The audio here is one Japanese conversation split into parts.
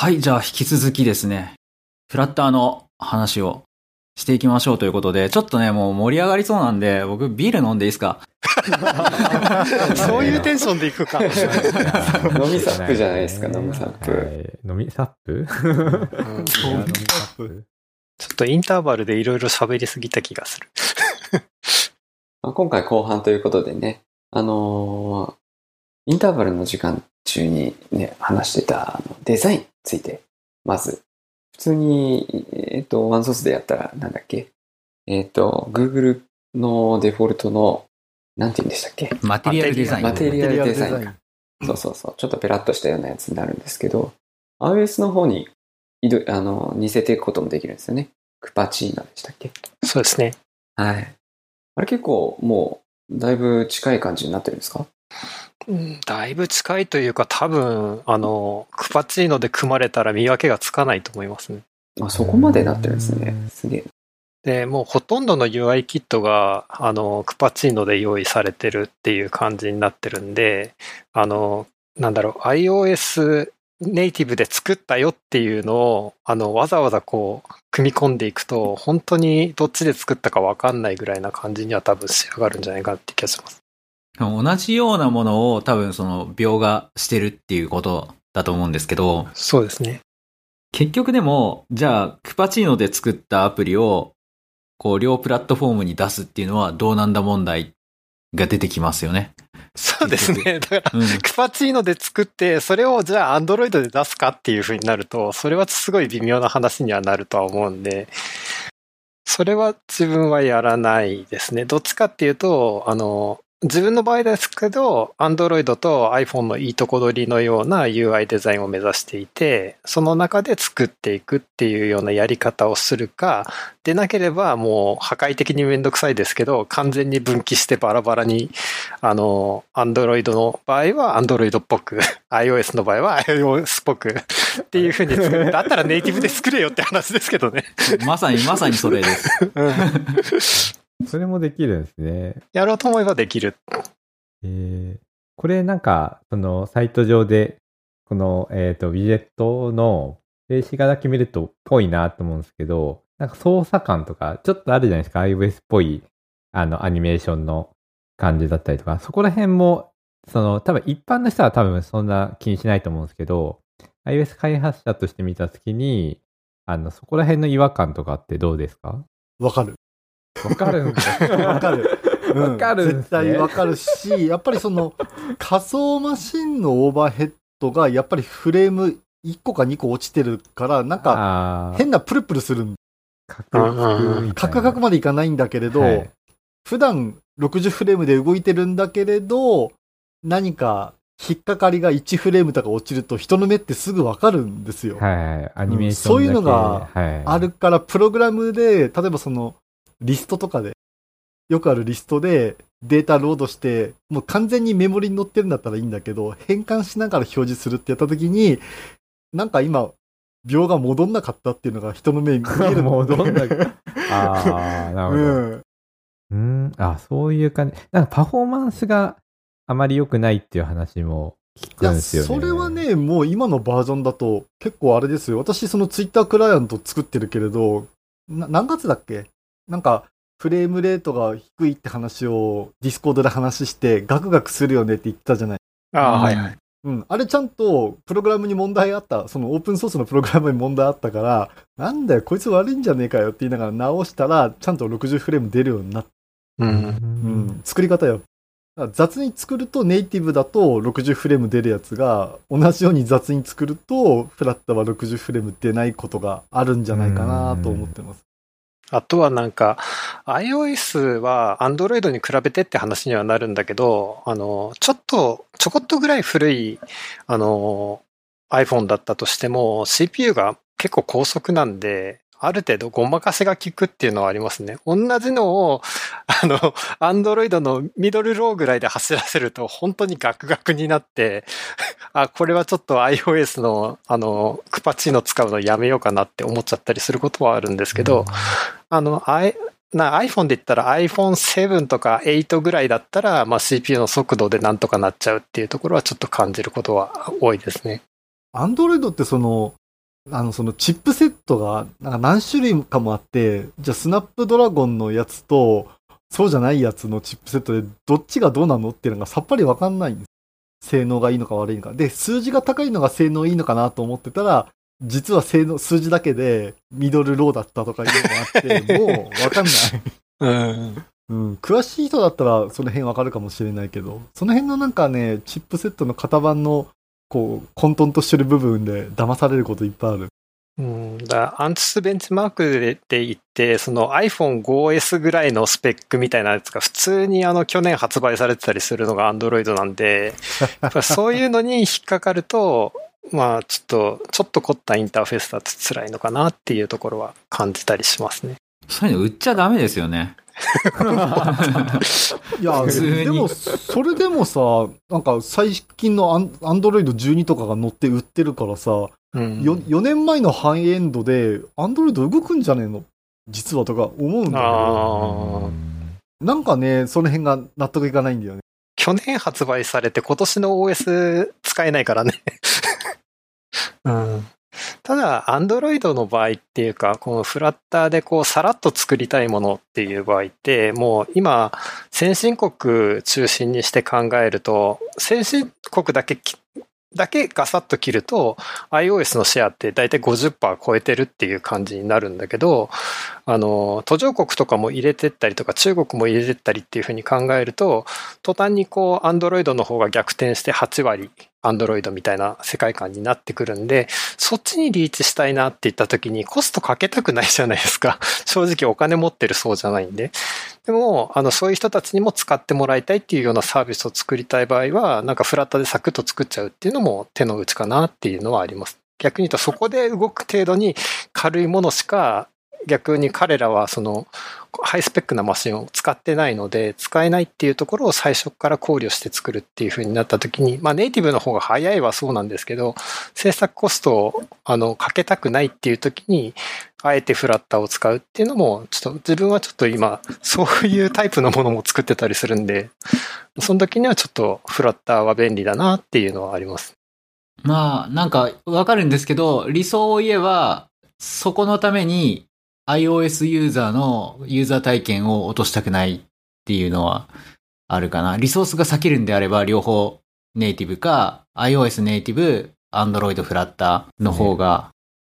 はい、じゃあ引き続きですね、フラッターの話をしていきましょうということで、ちょっとね、もう盛り上がりそうなんで、僕ビール飲んでいいですか？そういうテンションでいくか。飲みサップじゃないですか、飲みサップ。飲みサップ？ちょっとインターバルでいろいろ喋りすぎた気がする。今回後半ということでね、あのー、インターバルの時間中にね、話してたデザインについて、まず普通に、えっ、ー、と、ワンソースでやったら、なんだっけ？えっ、ー、と、Google のデフォルトの、なんて言うんでしたっけ？マテリアルデザイン。マテリアルデザインか。そうそうそう。ちょっとペラッとしたようなやつになるんですけど、iOS の方にあの似せていくこともできるんですよね。クパチーナでしたっけ？そうですね。はい。あれ結構もう、だいぶ近い感じになってるんですか？うん、だいぶ近いというか、多分、あの、クパチーノで組まれたら見分けがつかないと思いますね。あ、そこまでなってるんですね。すげえ。で、もうほとんどの UI キットが、あの、クパチーノで用意されてるっていう感じになってるんで、あの、なんだろう、iOS ネイティブで作ったよっていうのを、あの、わざわざこう、組み込んでいくと、本当にどっちで作ったかわかんないぐらいな感じには多分仕上がるんじゃないかって気がします。同じようなものを多分その描画してるっていうことだと思うんですけど。そうですね。結局でも、じゃあ、クパチーノで作ったアプリを、こう、両プラットフォームに出すっていうのはどうなんだ問題が出てきますよね。そうですね。だから、うん、クパチーノで作って、それをじゃあアンドロイドで出すかっていうふうになると、それはすごい微妙な話にはなるとは思うんで、それは自分はやらないですね。どっちかっていうと、あの、自分の場合ですけど、Android と iPhone のいいとこ取りのような UI デザインを目指していて、その中で作っていくっていうようなやり方をするか、でなければもう破壊的にめんどくさいですけど、完全に分岐してバラバラに、あの、Android の場合は Android っぽく、iOS の場合は iOS っぽくっていうふうに作る。だったらネイティブで作れよって話ですけどね。まさにまさにそれです。それもできるんですね。やろうと思えばできる。えー、これなんか、そのサイト上で、この、えっ、ー、と、ウィジェットの静止画だけ見るとぽいなと思うんですけど、なんか操作感とか、ちょっとあるじゃないですか、iOS っぽい、あの、アニメーションの感じだったりとか、そこら辺も、その、多分一般の人は多分そんな気にしないと思うんですけど、iOS 開発者として見たときに、あの、そこら辺の違和感とかってどうですか？わかる。わかるんだ。わかる。わかる、絶対わかるし、やっぱりその仮想マシンのオーバーヘッドがやっぱりフレーム1個か2個落ちてるから、なんか変なプルプルするんカクカクカクまでいかないんだけれど、はい、普段60フレームで動いてるんだけれど、何か引っかかりが1フレームとか落ちると人の目ってすぐわかるんですよ。はい、アニメーション、そういうのがあるから、プログラムで、例えばその、リストとかで、よくあるリストでデータロードして、もう完全にメモリに載ってるんだったらいいんだけど、変換しながら表示するってやった時に、なんか今、秒が戻んなかったっていうのが人の目に見える。戻んなかった。ああ、なるほど。うん。うん、あ、そういう感じ。なんかパフォーマンスがあまり良くないっていう話も聞くんですよね。それはね、もう今のバージョンだと結構あれですよ。私そのツイッタークライアント作ってるけれど、何月だっけ？なんか、フレームレートが低いって話をディスコードで話して、ガクガクするよねって言ったじゃない。ああ、はいはい。うん。あれちゃんと、プログラムに問題あった。そのオープンソースのプログラムに問題あったから、なんだよ、こいつ悪いんじゃねえかよって言いながら直したら、ちゃんと60フレーム出るようになった。うん。うん。作り方よ。雑に作るとネイティブだと60フレーム出るやつが、同じように雑に作ると、フラットは60フレーム出ないことがあるんじゃないかなと思ってます。あとはなんか、iOS は Android に比べてって話にはなるんだけど、あの、ちょっと、ちょこっとぐらい古い、あの、iPhone だったとしても、CPU が結構高速なんで、ある程度ごまかせが効くっていうのはありますね。同じのを、あの、アンドロイドのミドルローぐらいで走らせると本当にガクガクになって、あ、これはちょっと iOS の、あの、クパチーノ使うのやめようかなって思っちゃったりすることはあるんですけど、うん、あの、I、な iPhone で言ったら iPhone7 とか8ぐらいだったら、まあ、CPU の速度でなんとかなっちゃうっていうところはちょっと感じることは多いですね。Android ってそのあの、そのチップセットが、なんか何種類かもあって、じゃあスナップドラゴンのやつと、そうじゃないやつのチップセットで、どっちがどうなのっていうのがさっぱりわかんないんです。性能がいいのか悪いのか。で、数字が高いのが性能いいのかなと思ってたら、実は性能、数字だけでミドルローだったとかいうのがあって、もうわかんない。うん。うん、詳しい人だったらその辺わかるかもしれないけど、その辺のなんかね、チップセットの型番の、こう、混沌としてる部分で騙されることいっぱいある。うん、だアンチスベンチマークでで言って、その iPhone5S ぐらいのスペックみたいなやつが普通にあの去年発売されてたりするのが Android なんで、そういうのに引っかかると、まあちょっと、ちょっと凝ったインターフェースだと辛いのかなっていうところは感じたりしますね。そういうの売っちゃダメですよね。いや、でも、それでもさ、なんか最近のアンドロイド12とかが乗って売ってるからさ、うん。よ 4, 年前のハイエンドで、アンドロイド動くんじゃねえの？実はとか思うんだけど。なんかね、その辺が納得いかないんだよね。去年発売されて今年の OS 使えないからね。うん。ただ、Android の場合っていうか、このフラッターでこう、さらっと作りたいものっていう場合って、もう今、先進国中心にして考えると、先進国だけき、だけガサッと切ると、iOS のシェアって大体50%超えてるっていう感じになるんだけど、あの、途上国とかも入れてったりとか、中国も入れてったりっていうふうに考えると、途端にこう、アンドロイドの方が逆転して8割、アンドロイドみたいな世界観になってくるんで、そっちにリーチしたいなって言った時にコストかけたくないじゃないですか。正直お金持ってるそうじゃないんで。でも、あの、そういう人たちにも使ってもらいたいっていうようなサービスを作りたい場合は、なんかフラッタでサクッと作っちゃうっていうのも手の内かなっていうのはあります。逆に言うとそこで動く程度に軽いものしか逆に彼らはそのハイスペックなマシンを使ってないので使えないっていうところを最初から考慮して作るっていう風になった時にまあネイティブの方が早いはそうなんですけど制作コストをあのかけたくないっていう時にあえてフラッターを使うっていうのもちょっと自分はちょっと今そういうタイプのものも作ってたりするんでその時にはちょっとフラッターは便利だなっていうのはあります。まあ、なんかわかるんですけど、理想を言えば、そこのために iOS ユーザーのユーザー体験を落としたくないっていうのはあるかな。リソースが避けるんであれば、両方ネイティブか、iOS ネイティブ、Android フラッターの方が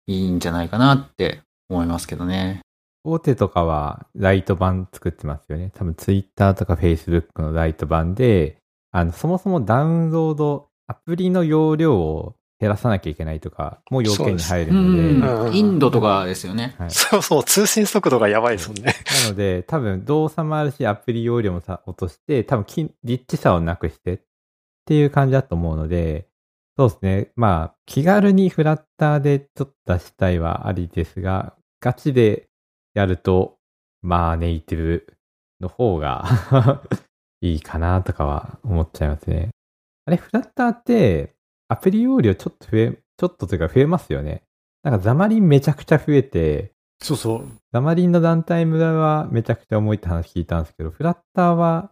いいんじゃないかなって思いますけどね。大手とかはライト版作ってますよね。多分 Twitter とか Facebook のライト版で、あの、そもそもダウンロード、アプリの容量を減らさなきゃいけないとか、もう要件に入るうので、インドとかですよね。はい。そうそう、通信速度がやばいですもんね。なので、多分動作もあるし、アプリ容量もさ落として、多分きリッチさをなくしてってい。う。感じだと思う。ので、そう。ですね。まあ、気軽にフラッターでちょっと出したい。はありですが、ガチでやると、まあ、ネイティブの方がい。い。かなとかは思っちゃい。ますね。あれ、フラッターって、アプリ容量ちょっと増え、ちょっとというか増えますよね。なんかザマリンめちゃくちゃ増えて、そうそう。ザマリンの団体村はめちゃくちゃ重いって話聞いたんですけど、フラッターは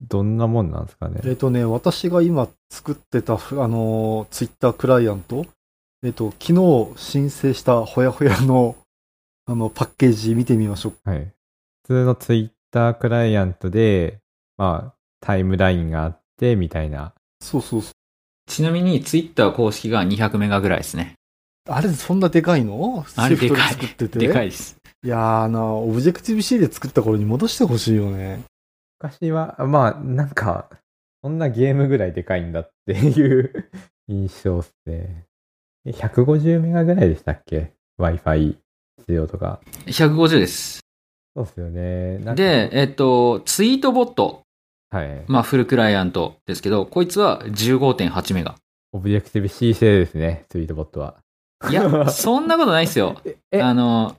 どんなもんなんですかね？えっ、とね、私が今作ってた、ふあの、ツイッタークライアント、えっ、と、昨日申請したほやほやの、あの、パッケージ見てみましょう。はい。普通のツイッタークライアントで、まあ、タイムラインがあって、みたいな。そうそうそう。ちなみに Twitter 公式が200メガぐらいですね。あれ、そんなでかいの？あれでかい作ってて？でかいです。いやーな、オブジェクティブ C で作った頃に戻してほしいよね。昔は、まあ、なんか、そんなゲームぐらいでかいんだっていう 印象っすね。え150メガぐらいでしたっけ ?Wi-Fi 必要とか。150です。そうっすよね。なんかで、、えっと、ツイートボット。はい。まあ、フルクライアントですけど、こいつは15.8メガ。オブジェクティブ C 製ですね、ツイートボットは。いや、そんなことないですよ。え、あの、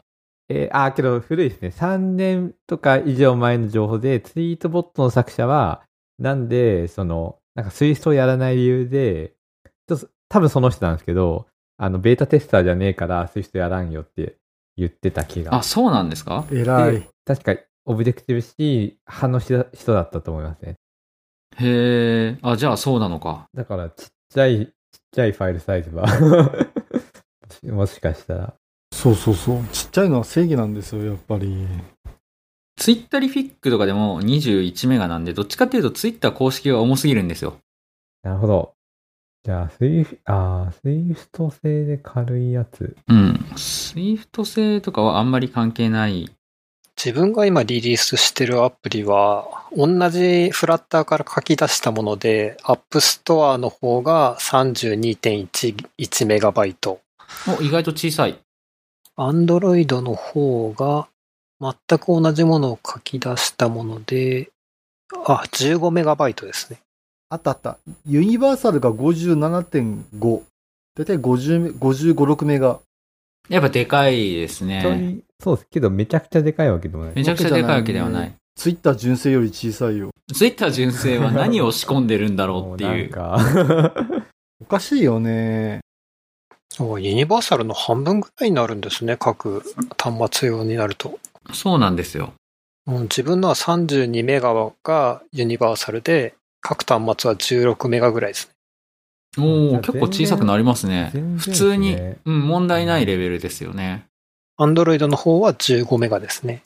えーあー、けど古いですね。3年とか以上前の情報で、ツイートボットの作者は、なんで、その、なんか Swiftをやらない理由で、ちょっと多分その人なんですけど、あの、ベータテスターじゃねえから、 Swiftやらんよって言ってた気が。あ、そうなんですか？偉いで。確か、オブジェクティブ C 派の人人だったと思いますね。へえ、あ、じゃあそうなのか。だから、ちっちゃい、ちっちゃいファイルサイズは もしかしたら。そうそうそう。ちっちゃいのは正義なんですよ、やっぱり。ツイッターリフィックとかでも21メガなんで、どっちかっていうとツイッター公式が重すぎるんですよ。なるほど。じゃあ、スイフ、ああ、 Swift 製で軽いやつ。うん。スイフト製とかはあんまり関係ない。自分が今リリースしてるアプリは、同じフラッターから書き出したもので、 App Store の方が32.11メガバイト。お、意外と小さい。アンドロイドの方が、全く同じものを書き出したもので、あ、15メガバイトですね。あったあった。ユニバーサルが57.5。だいたい50、55、6メガ。やっぱでかいですちょね。いそうですけど、めちゃくちゃでかいわけでもない。めちゃくちゃでかいわけではない。ツイッター純正より小さいよ。ツイッター純正は何を仕込んでるんだろうっていう。もなんかおかしいよね。おユニバーサルの半分ぐらいになるんですね、各端末用になると。そうなんですよ。うん、自分のは32メガがユニバーサルで、各端末は16メガぐらいですね。おおあ結構小さくなりますね。普通に、うん、問題ないレベルですよね。アンドロイドの方は15メガですね。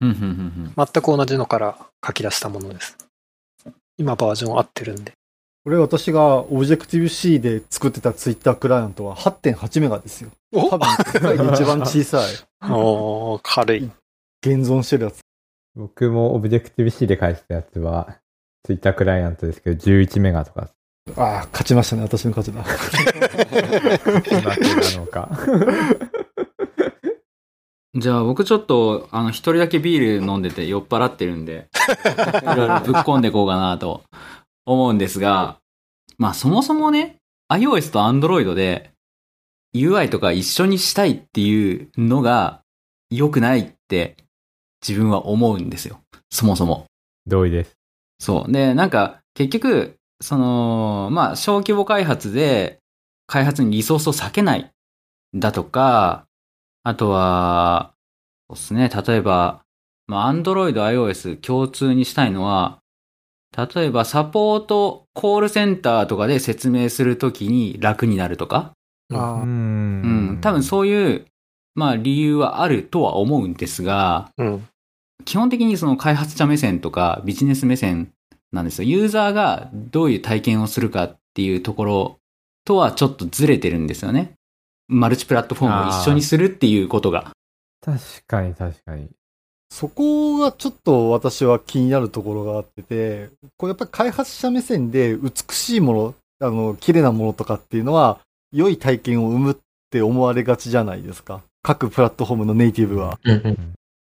うん、うん、うん、全く同じのから書き出したものです。今バージョン合ってるんで。これ私がオブジェクティブ C で作ってたツイッタークライアントは8.8メガですよ。お？多分世界で一番小さい。おー軽い。現存してるやつ。僕もオブジェクティブ C で返したやつは、ツイッタークライアントですけど、11メガとか、ああ、勝ちましたね。私の勝ちだ。なのか。じゃあ僕ちょっと、あの、一人だけビール飲んでて酔っ払ってるんで、いろいろぶっ込んでいこうかなと思うんですが、まあそもそもね、iOS と Android で UI とか一緒にしたいっていうのが良くないって自分は思うんですよ。そもそも。同意です。そう。で、なんか、結局、その、まあ、小規模開発で、開発にリソースを割けない、だとか、あとは、そうですね、例えば、まあ、Android、iOS 共通にしたいのは、例えば、サポート、コールセンターとかで説明するときに楽になるとか、うあー。うん、多分そういう、まあ、理由はあるとは思うんですが、うん。基本的にその開発者目線とかビジネス目線なんですよ。ユーザーがどういう体験をするかっていうところとはちょっとずれてるんですよね。マルチプラットフォームを一緒にするっていうことが。確かに確かに。そこがちょっと私は気になるところがあってて、これやっぱり開発者目線で美しいもの、あの、綺麗なものとかっていうのは、良い体験を生むって思われがちじゃないですか。各プラットフォームのネイティブは。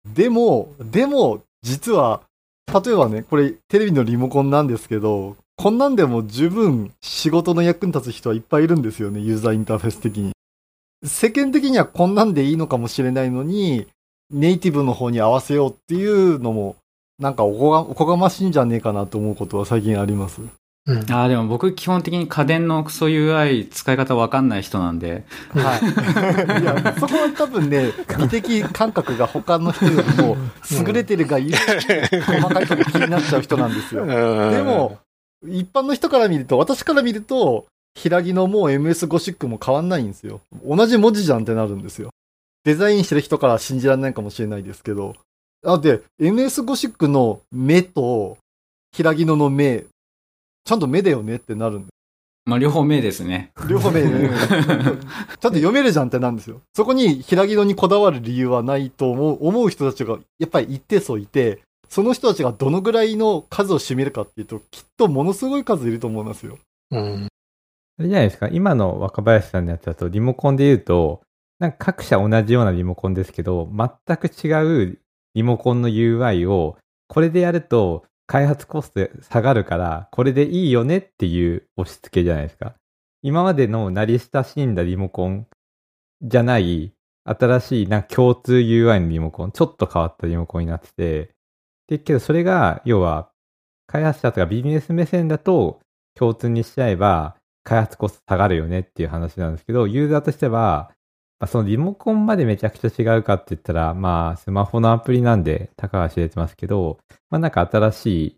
でも、でも、実は、例えばね、これテレビのリモコンなんですけど、こんなんでも十分仕事の役に立つ人はいっぱいいるんですよね、ユーザーインターフェース的に。世間的にはこんなんでいいのかもしれないのに、ネイティブの方に合わせようっていうのも、なんかおこがましいんじゃねえかなと思うことは最近あります。うん。ああ、でも僕基本的に家電のクソ UI 使い方わかんない人なんで、はい。いや、そこは多分ね、美的感覚が他の人よりも優れてるがいい、細かいとこ気になっちゃう人なんですよ。で でも、、一般の人から見ると、私から見ると、平木のもう MS ゴシックも変わんないんですよ。同じ文字じゃんってなるんですよ。デザインしてる人から信じられないかもしれないですけど。あ、で、MS ゴシックの目と、平木のの目、ちゃんと目だよねってなるんでまあ両方目ですね。す。両方目、ね、ちゃんと読めるじゃんってなんですよ。そこに平木のにこだわる理由はないと思う思う人たちがやっぱり一定数いて、その人たちがどのぐらいの数を占めるかっていうと、きっとものすごい数いると思いますよ。うん。あれじゃないですか、今の若林さんのやつだと、リモコンで言うと、なんか各社同じようなリモコンですけど、全く違うリモコンの UI を、これでやると開発コスト下がるから、これでいいよねっていう押し付けじゃないですか。今までの慣れ親しんだリモコンじゃない、新しいな共通 UI のリモコン、ちょっと変わったリモコンになってて、で、けどそれが、要は、開発者とかビジネス目線だと共通にしちゃえば、開発コスト下がるよねっていう話なんですけど、ユーザーとしては、まあ、そのリモコンまでめちゃくちゃ違うかって言ったら、まあ、スマホのアプリなんで、たかが知れてますけど、まあなんか新しい、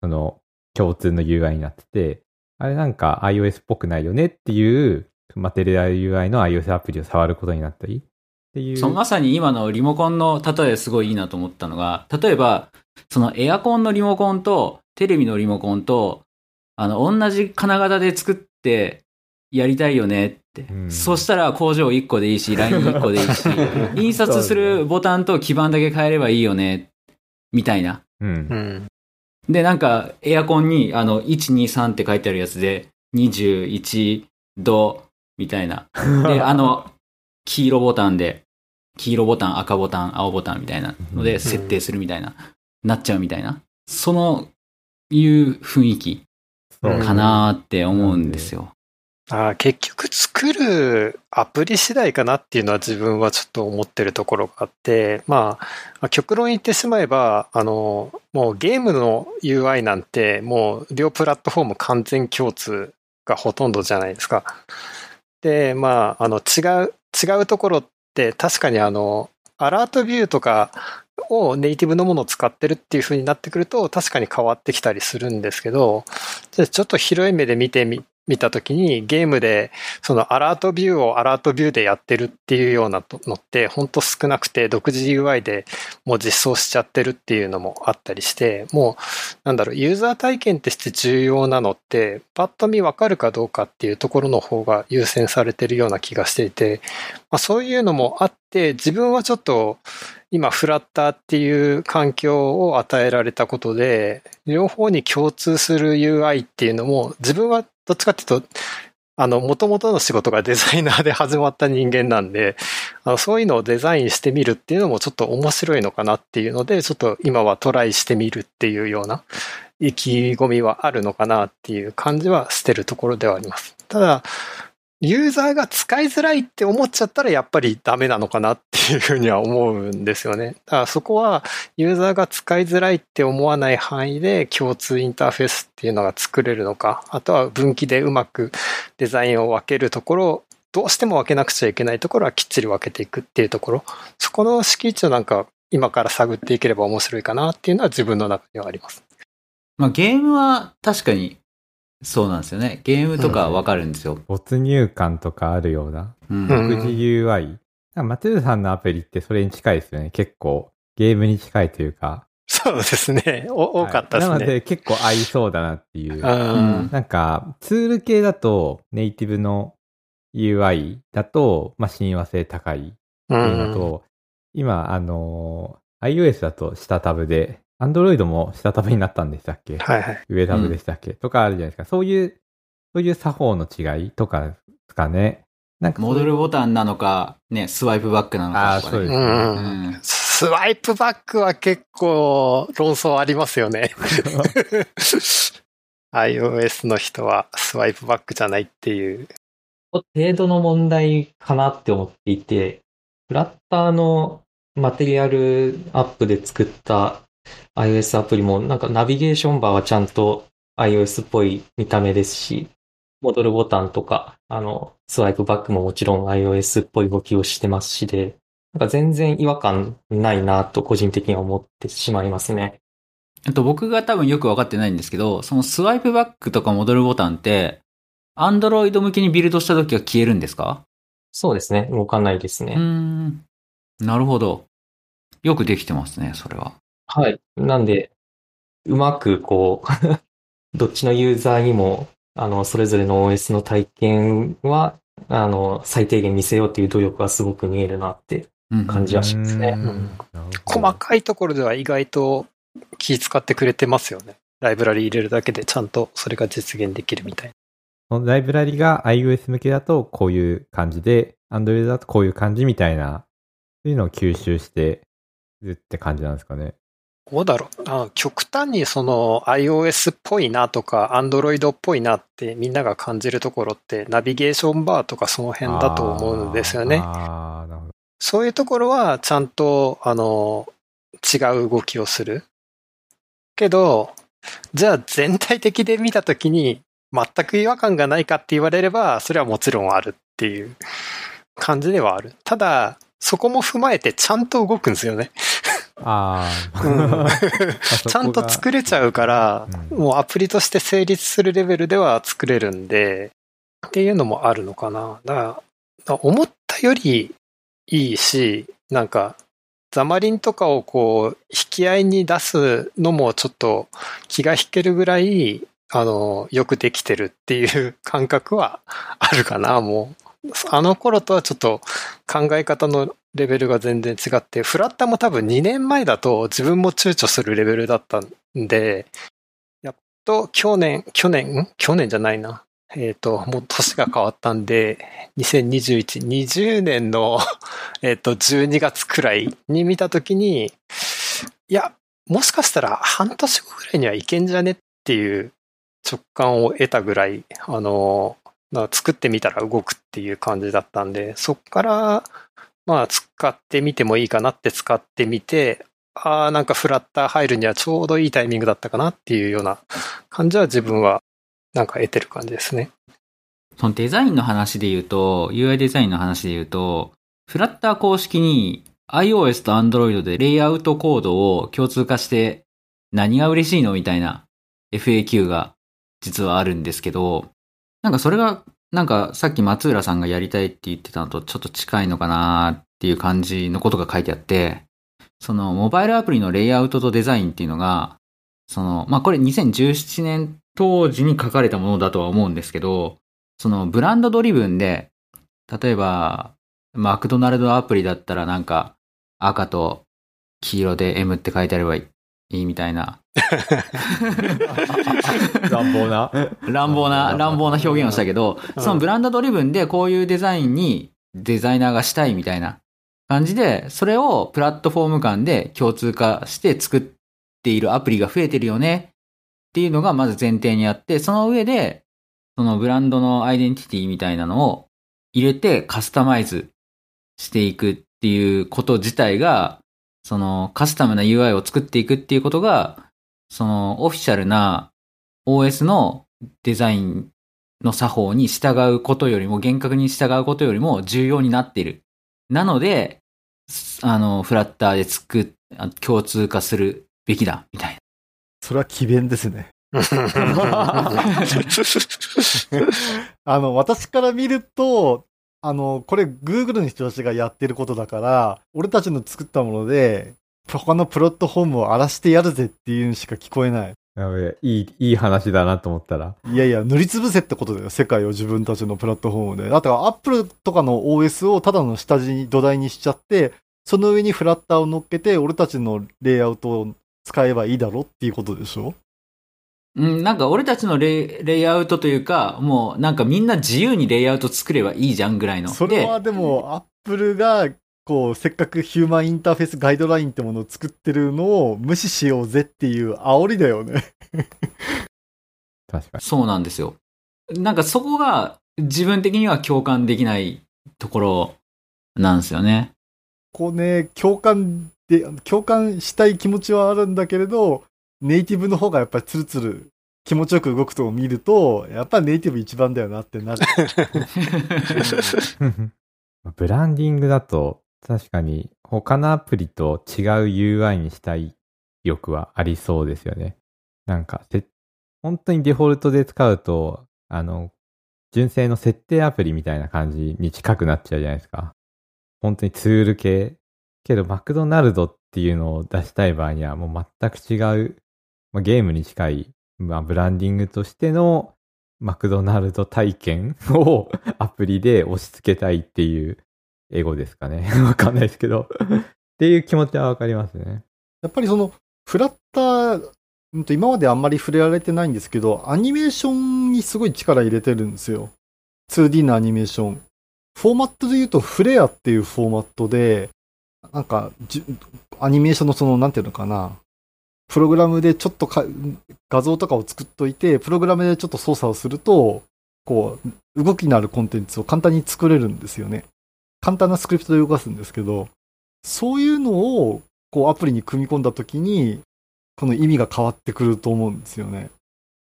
その、共通の UI になってて、あれなんか iOS っぽくないよねっていうマテリアル UI の iOS アプリを触ることになったりっていう。そう、まさに今のリモコンの例えすごいいいなと思ったのが、例えば、そのエアコンのリモコンとテレビのリモコンと、あの、同じ金型で作ってやりたいよねって。うんそしたら工場1個でいいし、LINE1 個でいいし、印刷するボタンと基板だけ変えればいいよね、みたいな。うんう。ん。で、なんか、エアコンに、あの、123って書いてあるやつで、21度、みたいな。で、あの、黄色ボタンで、黄色ボタン、赤ボタン、青ボタンみたいなので設定するみたいな、なっちゃうみたいな。その、いう雰囲気かなーって思うんですよ。あ結局作るアプリ次第かなっていうのは自分はちょっと思ってるところがあって、まあ、極論言ってしまえば、あの、もうゲームの UI なんてもう両プラットフォーム完全共通がほとんどじゃないですか。で、まあ、あの違う、違うところって確かにあの、アラートビューとかをネイティブのものを使ってるっていう風になってくると確かに変わってきたりするんですけど、ちょっと広い目で見てみ、見たときにゲームでそのアラートビューをアラートビューでやってるっていうようなのって本当少なくて独自 UI でもう実装しちゃってるっていうのもあったりしてもうなんだろうユーザー体験として重要なのってパッと見わかるかどうかっていうところの方が優先されてるような気がしていて、まあ、そういうのもあって自分はちょっと今フラッターっていう環境を与えられたことで両方に共通する UI っていうのも自分はどっちかっていうとあの、元々の仕事がデザイナーで始まった人間なんで、あのそういうのをデザインしてみるっていうのもちょっと面白いのかなっていうので、ちょっと今はトライしてみるっていうような意気込みはあるのかなっていう感じはしてるところではあります。ただ、ユーザーが使いづらいって思っちゃったらやっぱりダメなのかなっていうふうには思うんですよね。だからそこはユーザーが使いづらいって思わない範囲で共通インターフェースっていうのが作れるのか、あとは分岐でうまくデザインを分けるところ、どうしても分けなくちゃいけないところはきっちり分けていくっていうところ、そこの敷地をなんか今から探っていければ面白いかなっていうのは自分の中にはあります。まあゲームは確かにそうなんですよね。ゲームとかわかるんですよ。没入感とかあるような、うんうん独自 UI。なんかマテルさんのアプリってそれに近いですよね。結構、ゲームに近いというか。そうですね。お多かったですね。はいなので結構合いそうだなっていう。うんなんか、ツール系だと、ネイティブの UI だと、まあ、親和性高いってういうのと、今、あのー iOS だと下タブで、Android も下タブになったんでしたっけ？はいはい。上タブでしたっけ、とかあるじゃないですか。そういう、そういう作法の違いとかですかね。なんか戻るボタンなのか、ね、スワイプバックなのかとかね。あーそうですうんうんスワイプバックは結構論争ありますよね。iOS の人はスワイプバックじゃないっていう。程度の問題かなって思っていて、フラッターのマテリアルアップで作った iOS アプリもなんかナビゲーションバーはちゃんと iOS っぽい見た目ですし、戻るボタンとか、あの、スワイプバックももちろん iOS っぽい動きをしてますしで、なんか全然違和感ないなと個人的には思ってしまいますね。あと僕が多分よくわかってないんですけど、そのスワイプバックとか戻るボタンって、アンドロイド向けにビルドした時は消えるんですか？そうですね。動かないですね。ん。なるほど。よくできてますね、それは。はい。なんで、うまくこう、どっちのユーザーにも、あの、それぞれの OS の体験は、あの、最低限見せようっていう努力がすごく見えるなってうん感じはしますね。細かいところでは意外と気使ってくれてますよね。ライブラリ入れるだけでちゃんとそれが実現できるみたいな。ライブラリが iOS 向けだとこういう感じで、Android だとこういう感じみたいな、そういうのを吸収してるって感じなんですかね。どうだろうあ極端にその iOS っぽいなとか Android っぽいなってみんなが感じるところってナビゲーションバーとかその辺だと思うんですよね。そういうところはちゃんとあの違う動きをする。けど、じゃあ全体的で見たときに全く違和感がないかって言われればそれはもちろんあるっていう感じではある。ただ、そこも踏まえてちゃんと動くんですよね。ああ、うん そちゃんと作れちゃうから、うんもうアプリとして成立するレベルでは作れるんで、っていうのもあるのかな。だから、思ったよりいいし、なんか、ザマリンとかをこう、引き合いに出すのもちょっと気が引けるぐらい、あの、よくできてるっていう感覚はあるかな、もう。あの頃とはちょっと考え方のレベルが全然違って、フラッタも多分2年前だと自分も躊躇するレベルだったんで、やっと去年、去年、去年じゃないな。えっ、ー、と、もう年が変わったんで、2021、20年の えっと、12月くらいに見たときに、いや、もしかしたら半年後くらいにはいけんじゃねっていう直感を得たぐらい、あの、作ってみたら動くっていう感じだったんで、そっから、まあ、使ってみてもいいかなって使ってみて、ああ、なんかフラッター入るにはちょうどいいタイミングだったかなっていうような感じは自分はなんか得てる感じですね。そのデザインの話で言うと、UI デザインの話で言うと、フラッター公式に iOS と Android でレイアウトコードを共通化して何が嬉しいのみたいな FAQ が実はあるんですけど、なんかそれが、なんかさっき松浦さんがやりたいって言ってたのとちょっと近いのかなっていう感じのことが書いてあって、そのモバイルアプリのレイアウトとデザインっていうのが、その、まあ、これ2017年当時に書かれたものだとは思うんですけど、そのブランドドリブンで、例えば、マクドナルドアプリだったらなんか赤と黄色で M って書いてあればいいみたいな。乱暴な。乱暴な、乱暴な。表現をしたけど、そのブランドドリブンでこういうデザインにデザイナーがしたいみたいな感じで、それをプラットフォーム間で共通化して作っているアプリが増えてるよね。っていうのがまず前提にあって、その上で、そのブランドのアイデンティティみたいなのを入れてカスタマイズしていくっていうこと自体が、そのカスタムな UI を作っていくっていうことが、そのオフィシャルな OS のデザインの作法に従うことよりも、厳格に従うことよりも重要になっている。なので、あの、フラッターで作っ、共通化するべきだ、みたいな。それは奇弁ですね。あの、私から見ると、あの、これ Google の人たちがやってることだから、俺たちの作ったもので、他のプロットフォームを荒らしてやるぜっていうのしか聞こえない。やべいい、いい話だなと思ったら。いやいや、塗りつぶせってことだよ。世界を自分たちのプラットフォームで。だから、アップルとかの OS をただの下地に、土台にしちゃって、その上にフラッターを乗っけて、俺たちのレイアウトを使えばいいだろっていうことでしょ？うん、なんか俺たちのレイレイアウトというか、もうなんかみんな自由にレイアウト作ればいいじゃんぐらいの。それはでも、アップルが、こう、せっかくヒューマンインターフェースガイドラインってものを作ってるのを無視しようぜっていう煽りだよね確かに。そうなんですよ。なんかそこが自分的には共感できないところなんですよね。こうね、共感で、共感したい気持ちはあるんだけれど、ネイティブの方がやっぱりツルツル気持ちよく動くとこ見ると、やっぱりネイティブ一番だよなってなる。ブランディングだと確かに他のアプリと違う UI にしたい欲はありそうですよね。なんか、本当にデフォルトで使うと、あの、純正の設定アプリみたいな感じに近くなっちゃうじゃないですか。本当にツール系。けど、マクドナルドっていうのを出したい場合にはもう全く違うまあ、ゲームに近い、まあ、ブランディングとしてのマクドナルド体験を アプリで押し付けたいっていうエゴですかね。わかんないですけどっていう気持ちはわかりますね。やっぱりその、フラッター、今まであんまり触れられてないんですけど、アニメーションにすごい力入れてるんですよ。2D のアニメーション。フォーマットで言うと、フレアっていうフォーマットで、なんか、アニメーションのその、なんていうのかな、プログラムでちょっと画像とかを作っといて、プログラムでちょっと操作をすると、こう、動きのあるコンテンツを簡単に作れるんですよね。簡単なスクリプトで動かすんですけど、そういうのを、こう、アプリに組み込んだときに、この意味が変わってくると思うんですよね。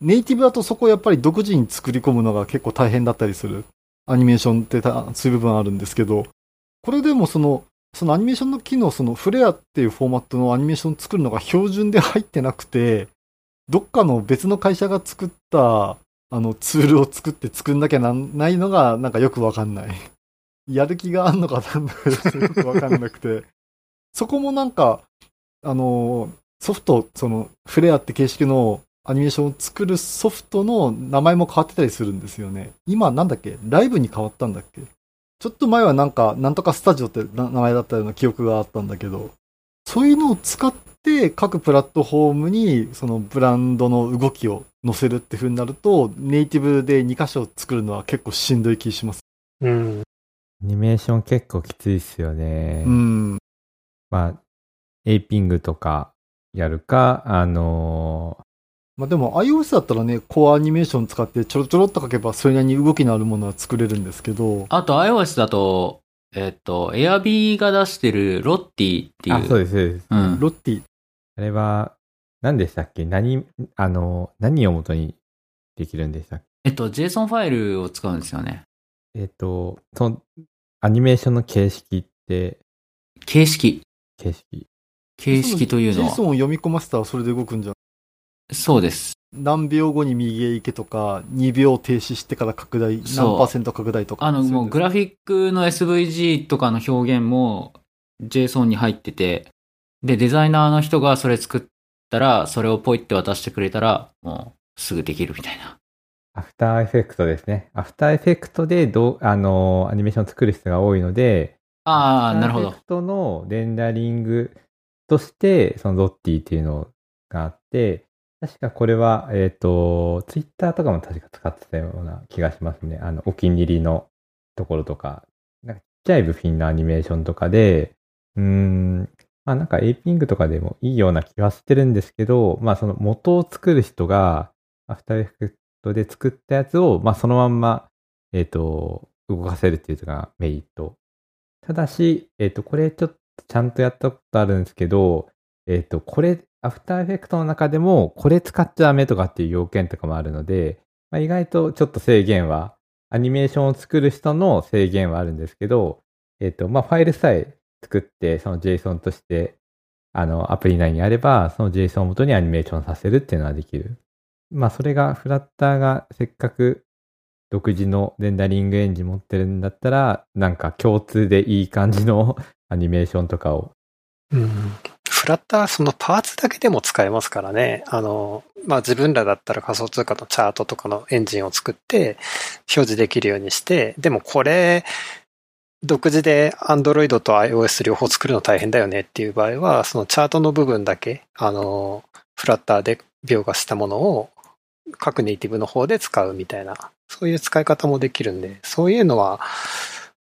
ネイティブだとそこをやっぱり独自に作り込むのが結構大変だったりする。アニメーションってそういう部分あるんですけど、これでもそのそのアニメーションの機能、そのフレアっていうフォーマットのアニメーションを作るのが標準で入ってなくて、どっかの別の会社が作ったあの、ツールを作って作んなきゃなんないのが、なんかよくわかんない。やる気があんのかなんのかよくわかんなくて。そこもなんか、あの、ソフト、その、フレアって形式のアニメーションを作るソフトの名前も変わってたりするんですよね。今なんだっけ？ライブに変わったんだっけ？ちょっと前はなんか、なんとかスタジオって名前だったような記憶があったんだけど、そういうのを使って各プラットフォームにそのブランドの動きを載せるって風になると、ネイティブで2箇所作るのは結構しんどい気します。うん。アニメーション結構きついっすよね。うん。まあ、エイピングとかやるか、あのまあでも iOS だったらね、コアアニメーション使ってちょろちょろっと書けばそれなりに動きのあるものは作れるんですけど、あと iOS だと、えっと、Airb が出してるロッティっていう。ーあ、そうです、そうです。うん。ロッティ、あれは、何でしたっけ？何、あの、何を元にできるんでしたっえっと、JSON ファイルを使うんですよね。けえっ、と、その、アニメーションの形式って、形式。形式。形式というの JSON は。を読み込ませたらそれで動くんじゃん。そうです。何秒後に右へ行けとか、2秒停止してから拡大、何パーセント拡大とか。あの、もうググラフィックの SVG とかの表現も JSON に入ってて、で、デザイナーの人がそれ作ったら、それをポイって渡してくれたら、もうすぐできるみたいな。アフターエフェクトですね。アフターエフェクトでどう、あの、アニメーションを作る人が多いので、ああ、なるほどアフターエフェ。クトのレンダリングとして、その Lottie っていうのがあって、確かこれは、えっ、と、ツイッターとかも確か使ってたような気がしますね。あの、お気に入りのところとか、なんかちっちゃい部品のアニメーションとかで、うーん、まあなんか APNG とかでもいいような気はしてるんですけど、まあその元を作る人が、アフターエフェクトで作ったやつを、まあそのまんま、えっ、と、動かせるっていうのがメリット。ただし、えっ、と、これちょっとちゃんとやったことあるんですけど、えっ、と、これ、アフターエフェクトの中でも、これ使っちゃダメとかっていう要件とかもあるので、まあ、意外とちょっと制限は、アニメーションを作る人の制限はあるんですけど、えっ、と、まあ、ファイルさえ作って、その JSON として、あの、アプリ内にあれば、その JSON を元にアニメーションさせるっていうのはできる。まあ、それが、フラッターがせっかく独自のレンダリングエンジン持ってるんだったら、なんか共通でいい感じの アニメーションとかを。うん。フラッター、そのパーツだけでも使えますからね。あの、まあ、自分らだったら仮想通貨のチャートとかのエンジンを作って表示できるようにして、でもこれ、独自で Android と iOS 両方作るの大変だよねっていう場合は、そのチャートの部分だけ、あの、フラッターで描画したものを各ネイティブの方で使うみたいな、そういう使い方もできるんで、そういうのは、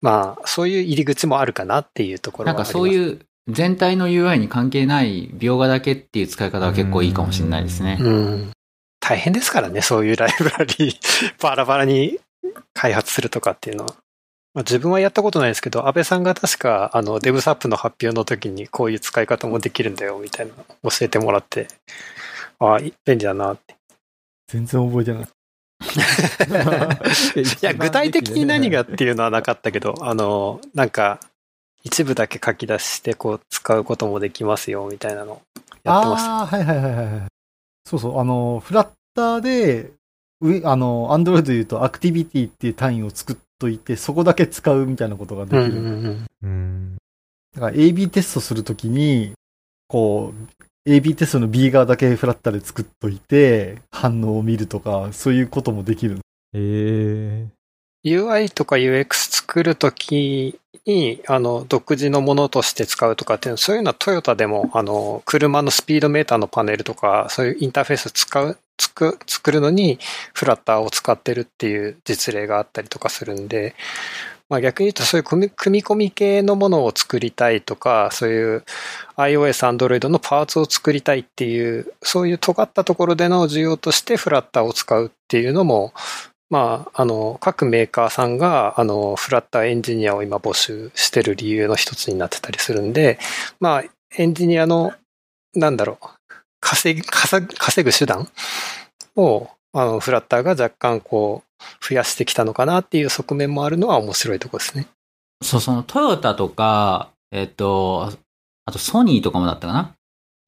まあ、そういう入り口もあるかなっていうところはなんかそうう。いう全体の UI に関係ない描画だけっていう使い方は結構いいかもしれないですね。うん。大変ですからね、そういうライブラリー、バラバラに開発するとかっていうのは。まあ、自分はやったことないですけど、安倍さんが確か、あの、デブサップの発表の時にこういう使い方もできるんだよ、みたいなの教えてもらって、ああ、便利だなって。全然覚えてない。いや、具体的に何がっていうのはなかったけど、あの、なんか、一部だけ書き出して、こう、使うこともできますよ、みたいなのやってました。ああー、はいはいはいはいはい。そうそう、あの、フラッターで、うあの、アンドロイドで言うと、アクティビティっていう単位を作っといて、そこだけ使うみたいなことができる。うん。うん。だから AB テストするときに、こう、AB テストの B 側だけフラッターで作っといて、反応を見るとか、そういうこともできる。え UI とか UX 作るときに、あの、独自のものとして使うとかっていうの、そういうのはトヨタでも、あの、車のスピードメーターのパネルとか、そういうインターフェース使う、つく、作るのに、フラッターを使ってるっていう実例があったりとかするんで、まあ逆に言うとそういう組み込み系のものを作りたいとか、そういう iOS、Android のパーツを作りたいっていう、そういう尖ったところでの需要としてフラッターを使うっていうのも、まあ、あの、各メーカーさんが、あの、フラッターエンジニアを今募集してる理由の一つになってたりするんで、まあ、エンジニアの、なんだろう、稼ぐ稼ぐ手段を、あの、フラッターが若干こう、増やしてきたのかなっていう側面もあるのは面白いところですね。そう、そのトヨタとか、えっと、あとソニーとかもだったかな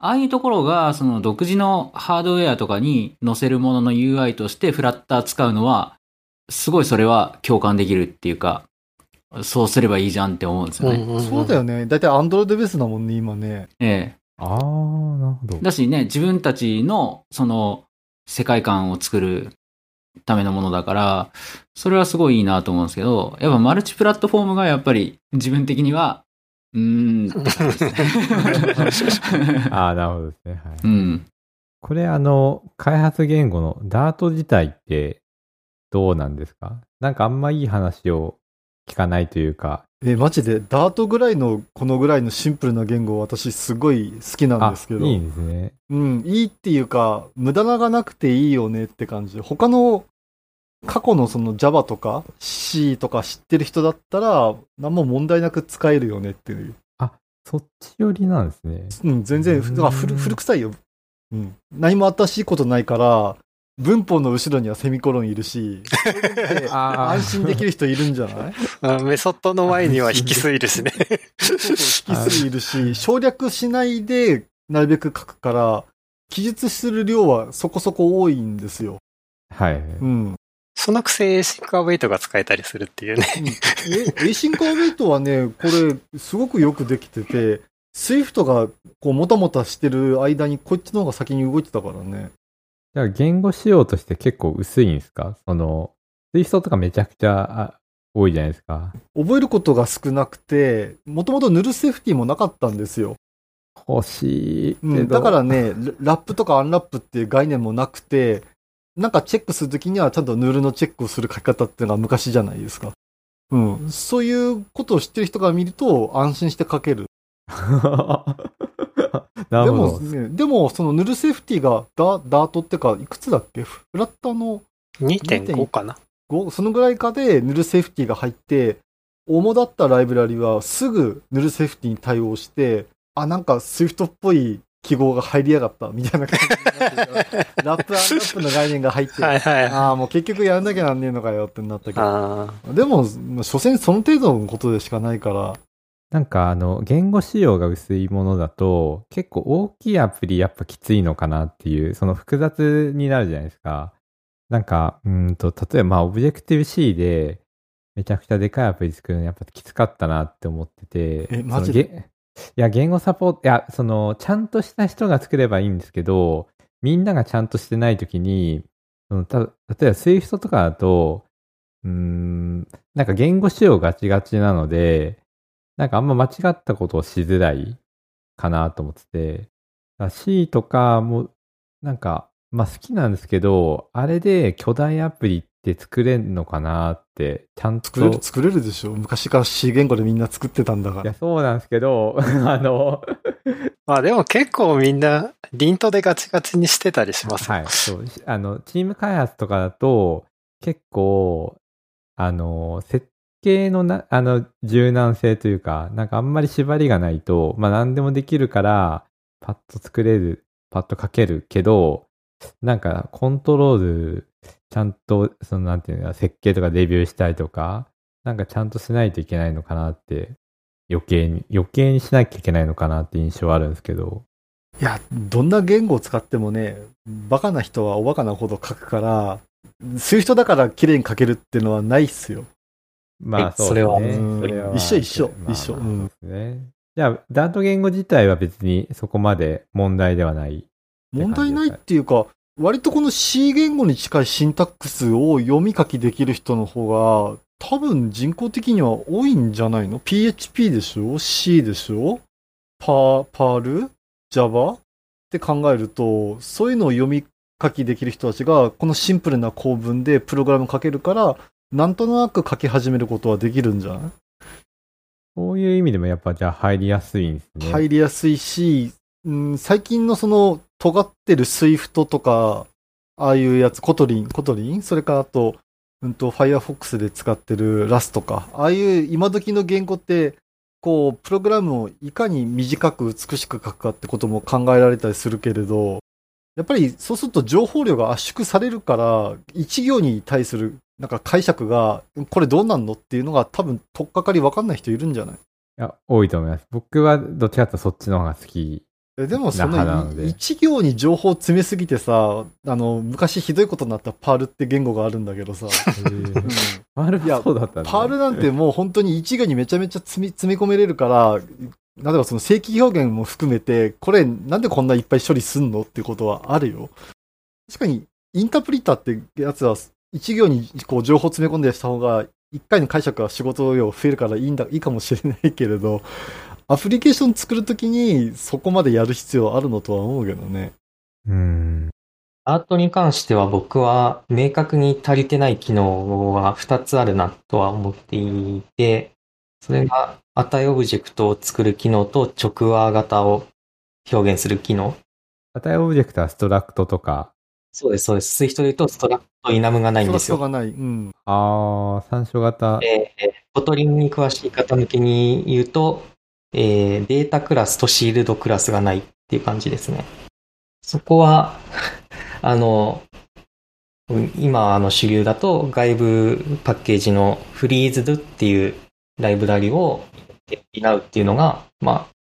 ああいうところが、その独自のハードウェアとかに載せるものの UI としてフラッター使うのは、すごいそれは共感できるっていうか、そうすればいいじゃんって思うんですよね。そうだよね。だいたいアンドロイドベースだもんね、今ね。ええ。ああ、なるほど。だしね、自分たちの、その、世界観を作るためのものだから、それはすごいいいなと思うんですけど、やっぱマルチプラットフォームがやっぱり自分的には、うーん。ああ、なるほどですね。はい。うん。これ、あの、開発言語の Dart 自体ってどうなんですか？なんかあんまいい話を聞かないというか。え、マジで、ダートぐらいの、このぐらいのシンプルな言語、私すごい好きなんあですけど。いいんですね。うん、いいっていうか、無駄ながなくていいよねって感じ。他の、過去のその Java とか C とか知ってる人だったら、何も問題なく使えるよねっていう。そっち寄りなんですね。うん、全然、古臭いよ。うん。何も新しいことないから、文法の後ろにはセミコロンいるし、安心できる人いるんじゃない？あメソッドの前には引数いるしね。引数いるし、省略しないでなるべく書くから、記述する量はそこそこ多いんですよ。はい。うん。そのくせ、シンクアウェイトが使えたりするっていうね。え、 async await はね、これ、すごくよくできてて、 Swift が、こう、もたもたしてる間に、こっちの方が先に動いてたからね。じゃあ言語仕様として結構薄いんですか？その、ツイストとかめちゃくちゃあ多いじゃないですか。覚えることが少なくて、もともと null safety もなかったんですよ。欲しい。うん、だからね、ラ wrap とか unwrap っていう概念もなくて、なんかチェックするときにはちゃんとヌルのチェックをする書き方っていうのが昔じゃないですか。うん。そういうことを知ってる人が見ると安心して書ける。なるほでも、ど。ね、でも、そのヌルセーフティがダダートってか、いくつだっけ？フラッターの2.5かな。5そのぐらいかでヌルセーフティが入って、主だったライブラリはすぐヌルセーフティに対応して、あ、なんか Swift っぽい記号が入りやがった、みたいな感じになってた ラップアンラップの概念が入って、はいはい。ああ、もう結局やんなきゃなんねえのかよってなったけど。あでも、まあ所詮その程度のことでしかないから、なんかあの、言語仕様が薄いものだと、結構大きいアプリやっぱきついのかなっていう、その複雑になるじゃないですか。なんか、うーんと、例えばまあ、オブジェクティブ C で、めちゃくちゃでかいアプリ作るのやっぱきつかったなって思ってて。えマジで？いや、言語サポート、いや、その、ちゃんとした人が作ればいいんですけど、みんながちゃんとしてないときに、そのた例えば Swift とかだと、うーん、なんか言語仕様ガチガチなので、なんかあんま間違ったことをしづらいかなと思ってて、C とかも、なんか、まあ好きなんですけど、あれで巨大アプリって作れんのかなって、ちゃんと。作れる、作れるでしょ昔から C 言語でみんな作ってたんだからいや、。そうなんですけど、あの、まあでも結構みんな、リントでガチガチにしてたりしますよ。はい、そう。あの、チーム開発とかだと、結構、あの、設計のな、あの、柔軟性というか、なんかあんまり縛りがないと、まあ何でもできるから、パッと作れる、パッと書けるけど、なんかコントロール、ちゃんと、そのなんていうの、設計とかデビューしたりとか、なんかちゃんとしないといけないのかなって、余計に、余計にしなきゃいけないのかなって印象はあるんですけど、いや、どんな言語を使ってもね、バカな人はおバカなほど書くから、そういう人だから綺麗に書けるっていうのはないっすよ。まあはいそうですね。それは一緒一緒まあ一緒。じゃあ、ダート言語自体は別にそこまで問題ではない。問題ないっていうか、割とこの C 言語に近いシンタックスを読み書きできる人の方が、多分人口的には多いんじゃないの ?PHP でしょ ?C でしょ？パー、 Perl ?Java? って考えると、そういうのを読み書きできる人たちが、このシンプルな構文でプログラム書けるから、なんとなく書き始めることはできるんじゃない？そういう意味でもやっぱじゃあ入りやすいんですね。入りやすいし、うん、最近のその尖ってる Swift とか、ああいうやつ、 Kotlin、Kotlin？それからあと、うんと、Firefox で使ってる Rustとか、ああいう今時の言語って、こう、プログラムをいかに短く美しく書くかってことも考えられたりするけれど、やっぱりそうすると情報量が圧縮されるから、一行に対するなんか解釈が、これどうなんのっていうのが多分、とっかかりわかんない人いるんじゃない？いや、多いと思います。僕はどっちかというとそっちの方が好きでもその一行に情報詰めすぎてさ、あの、昔ひどいことになったパールって言語があるんだけどさ、うんパールいやそうだったね。パールなんてもう本当に一行にめちゃめちゃ詰み詰め込めれるから、例えばその正規表現も含めて、これなんでこんないっぱい処理すんのってことはあるよ。確かに、インタープリターってやつは、一行にこう情報詰め込んでした方が、一回の解釈は仕事量増えるからいいんだ、いいかもしれないけれど、アプリケーション作るときにそこまでやる必要あるのとは思うけどね。うん。アートに関しては僕は明確に足りてない機能は2つあるなとは思っていて、それが値オブジェクトを作る機能と直和型を表現する機能。値オブジェクトは struct とか、そうです、そうです。 Swiftで言うと struct enum がないんですよ。そらがない。うん。あー、参照型。えー、 Kotlin に詳しい方向けに言うと、えー data class と sealed class がないっていう感じですね。そこは、あの、うん今あの主流だと外部パッケージのフリーズドっていうライブラリを担うっていうのが、まあ、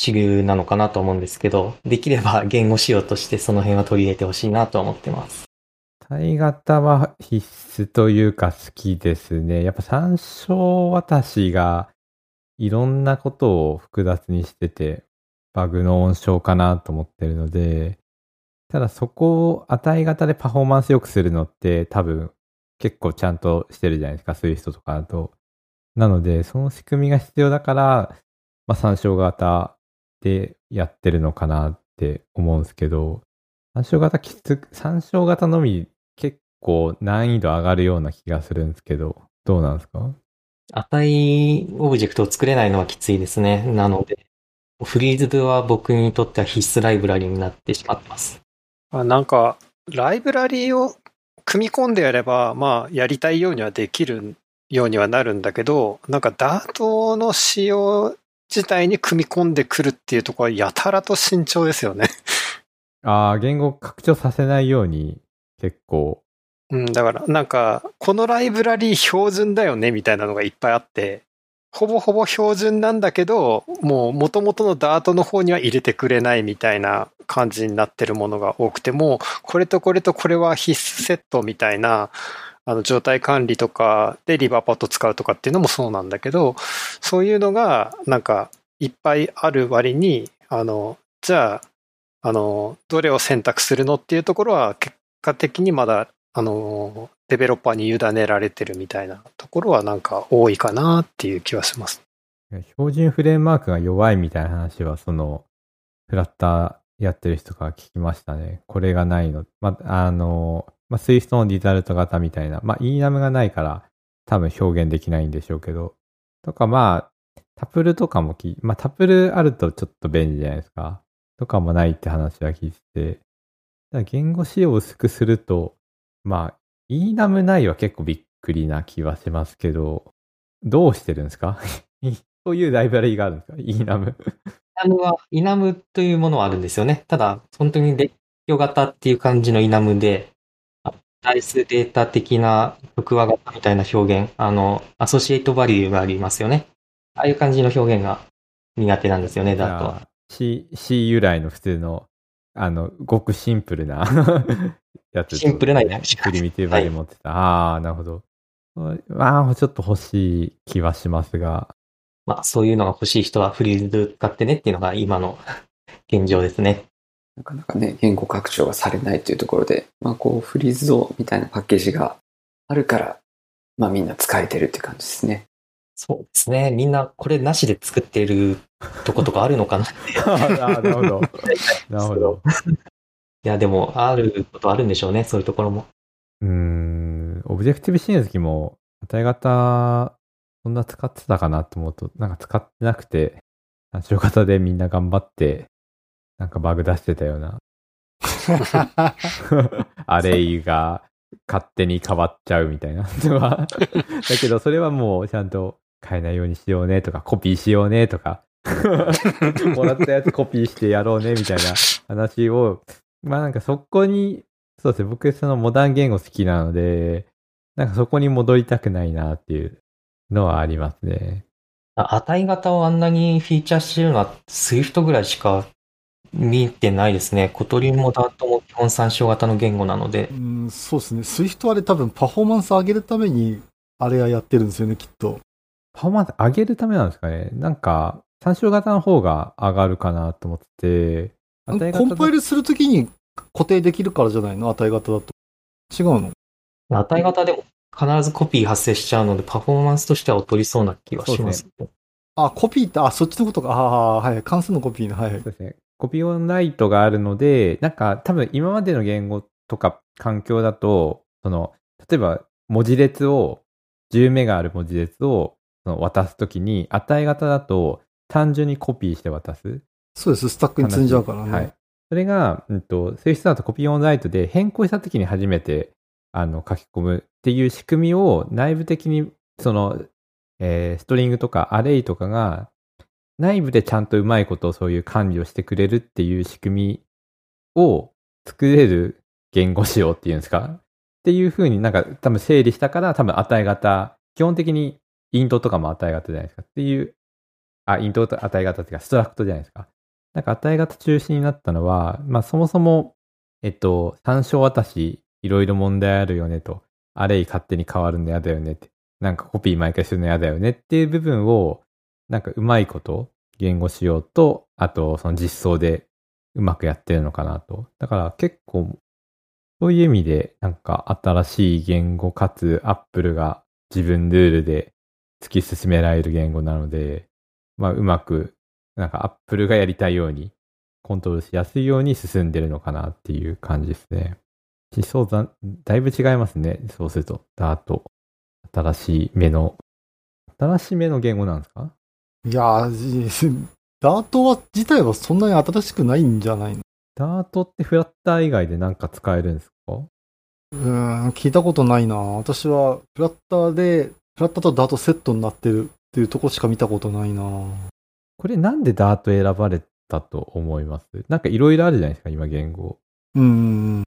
主流なのかなと思うんですけど、できれば言語仕様としてその辺は取り入れてほしいなと思ってます。体型は必須というか好きですね。やっぱ参照私がいろんなことを複雑にしてて、バグの温床かなと思ってるので、ただそこを値型でパフォーマンス良くするのって多分結構ちゃんとしてるじゃないですか、そういう人とかだと。なので、その仕組みが必要だから、まあ参照型でやってるのかなって思うんですけど、参照型きつく、参照型のみ結構難易度上がるような気がするんですけど、どうなんですか？値オブジェクトを作れないのはきついですね。なので、フリーズドは僕にとっては必須ライブラリになってしまってます。あなんか、ライブラリを組み込んでやれば、まあ、やりたいようにはできるようにはなるんだけど、なんか Dart の仕様自体に組み込んでくるっていうところはやたらと慎重ですよね。ああ、言語拡張させないように結構、うん、だから、なんか、このライブラリ標準だよね、みたいなのがいっぱいあって、ほぼほぼ標準なんだけど、もう元々の Dart の方には入れてくれないみたいな感じになってるものが多くても、これとこれとこれは必須セットみたいな、あの状態管理とかでリバーパッド使うとかっていうのもそうなんだけど、そういうのがなんかいっぱいある割に、あの、じゃあ、あの、どれを選択するのっていうところは結果的にまだあの、デベロッパーに委ねられてるみたいなところはなんか多いかなっていう気はします。標準フレームワークが弱いみたいな話は、その、フラッターやってる人から聞きましたね。これがないの。ま、あの、まあ、 Swiftの Result 型みたいな。まあ、 enum がないから、多分表現できないんでしょうけど。とか、まあ、タプルとかもき、まあ、タプルあるとちょっと便利じゃないですか。とかもないって話は聞いて。だ言語仕様を薄くすると、まあ、ENAM ないは結構びっくりな気はしますけど、どうしてるんですか？そういうライブラリがあるんですか ?ENAM。イナムは、イナムというものはあるんですよね。ただ、本当に列挙型っていう感じのイナムで、あダイスデータ的な複話型みたいな表現、あの、アソシエイトバリューがありますよね。ああいう感じの表現が苦手なんですよね、ダートは。C、C 由来の普通の、あの、ごくシンプルな やつ。シンプルなやつプリミティブバリュー持ってた。ああ、なるほど。まあ、ちょっと欲しい気はしますが。まあ、そういうのが欲しい人はフリーズド使ってねっていうのが今の現状ですね。なかなかね、言語拡張がされないっていうところで、まあこう、フリーズドみたいなパッケージがあるから、まあみんな使えてるって感じですね。そうですね。みんなこれなしで作ってるとことかあるのかなって。なるほど。なるほど。いや、でも、あることあるんでしょうね、そういうところも。うーん、オブジェクティブ C の時も、値型、そんな使ってたかなと思うと、なんか使ってなくて、単調型でみんな頑張って、なんかバグ出してたような。アレイが勝手に変わっちゃうみたいなのは。だけど、それはもうちゃんと変えないようにしようねとか、コピーしようねとか、もらったやつコピーしてやろうねみたいな話を、まあなんかそこに、そうですね、僕そのモダン言語好きなので、なんかそこに戻りたくないなっていうのはありますね。あ値型をあんなにフィーチャーしてるのは Swift ぐらいしか見てないですね。 Kotlinも Dartも基本参照型の言語なのでう。ん、そうですね。 Swift あれ多分パフォーマンス上げるために、あれはやってるんですよね、きっと。パフォーマンス上げるためなんですかねなんか、参照型の方が上がるかなと思ってて、コンパイルするときに固定できるからじゃないの？値型だと。違うの？値型でも必ずコピー発生しちゃうので、パフォーマンスとしては劣りそうな気はします。あ、コピーって、あ、そっちのことか。ああー、はい。関数のコピーね。はい。そうですね。コピーオンライトがあるので、なんか多分今までの言語とか環境だと、その、例えば文字列を、10メガある文字列をその渡すときに、値型だと単純にコピーして渡す。そうです。スタックに積んじゃうからね。はい。それが、うんと、 Swift だと copy on write で変更したときに初めて、あの、書き込むっていう仕組みを内部的に、その、えー String とか Array とかが、内部でちゃんとうまいことをそういう管理をしてくれるっていう仕組みを作れる言語仕様っていうんですか？っていう風になんか多分整理したから多分値型、基本的に Int とかも値型じゃないですか。っていう、あ、イントと値型っていうかストラクトじゃないですか。なんか値型中心になったのは、まあそもそも、えっと、参照渡しいろいろ問題あるよねと、アレイ勝手に変わるの嫌だよねって、なんかコピー毎回するの嫌だよねっていう部分を、なんかうまいこと言語しようと、あとその実装でうまくやってるのかなと。だから結構、そういう意味で、なんか新しい言語かつ Apple が自分ルールで突き進められる言語なので、まあうまく、なんか Apple がやりたいように、コントロールしやすいように進んでるのかなっていう感じですね。思想だ、だいぶ違いますね。そうすると、ダート。新しい目の、新しい目の言語なんですか？いやー、ダートは自体はそんなに新しくないんじゃないの？ダートってフラッター以外でなんか使えるんですか？うーん、聞いたことないな。私は、フラッターで、フラッターとダートセットになってるっていうとこしか見たことないな。これなんでダート選ばれたと思います？なんかいろいろあるじゃないですか、今言語。うーん。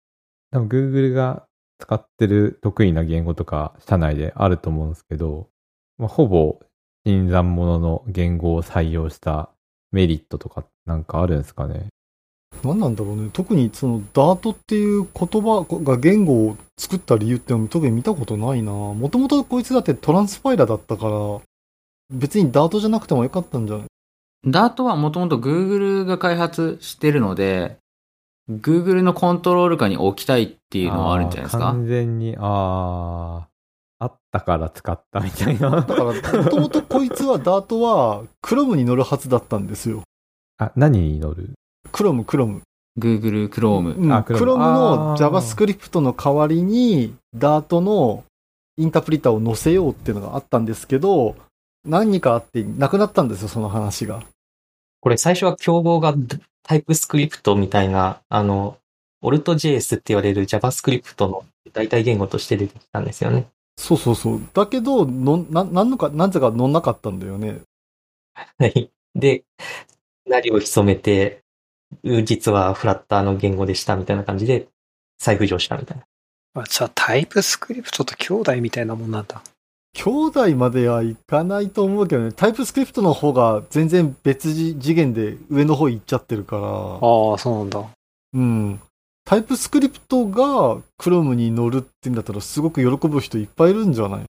多分 Google が使ってる得意な言語とか社内であると思うんですけど、まあ、ほぼ新参者の言語を採用したメリットとかなんかあるんですかね？何なんだろうね。特にそのダートっていう言葉が言語を作った理由って特に見たことないな。もともとこいつだってトランスファイラーだったから、別にダートじゃなくてもよかったんじゃない？ダートはもともと Google が開発してるので、Google のコントロール下に置きたいっていうのはあるんじゃないですか？完全に、ああ、あったから使ったみたいな。だから、もともとこいつはダートは Chrome に乗るはずだったんですよ。あ、何に乗る？Chrome、Chrome。Google Chrome。うん、あ Chrome の JavaScript の代わりに、ダートのインタープリターを載せようっていうのがあったんですけど、何かあってなくなったんですよ、その話が。これ最初は競合がタイプスクリプトみたいな、あの、AltJS って言われる JavaScript の代替言語として出てきたんですよね。そうそうそう。だけど、のな、なんのか、なぜか乗んなかったんだよね。はい。で、なりを潜めて、う実はフラッターの言語でしたみたいな感じで再浮上したみたいな。あじゃあタイプスクリプトと兄弟みたいなもんなんだ。兄弟まではいかないと思うけどね、タイプスクリプトの方が全然別次次元で上の方行っちゃってるから、ああ、そうなんだ。うん。タイプスクリプトが Chrome に乗るって言うんだったらすごく喜ぶ人いっぱいいるんじゃない？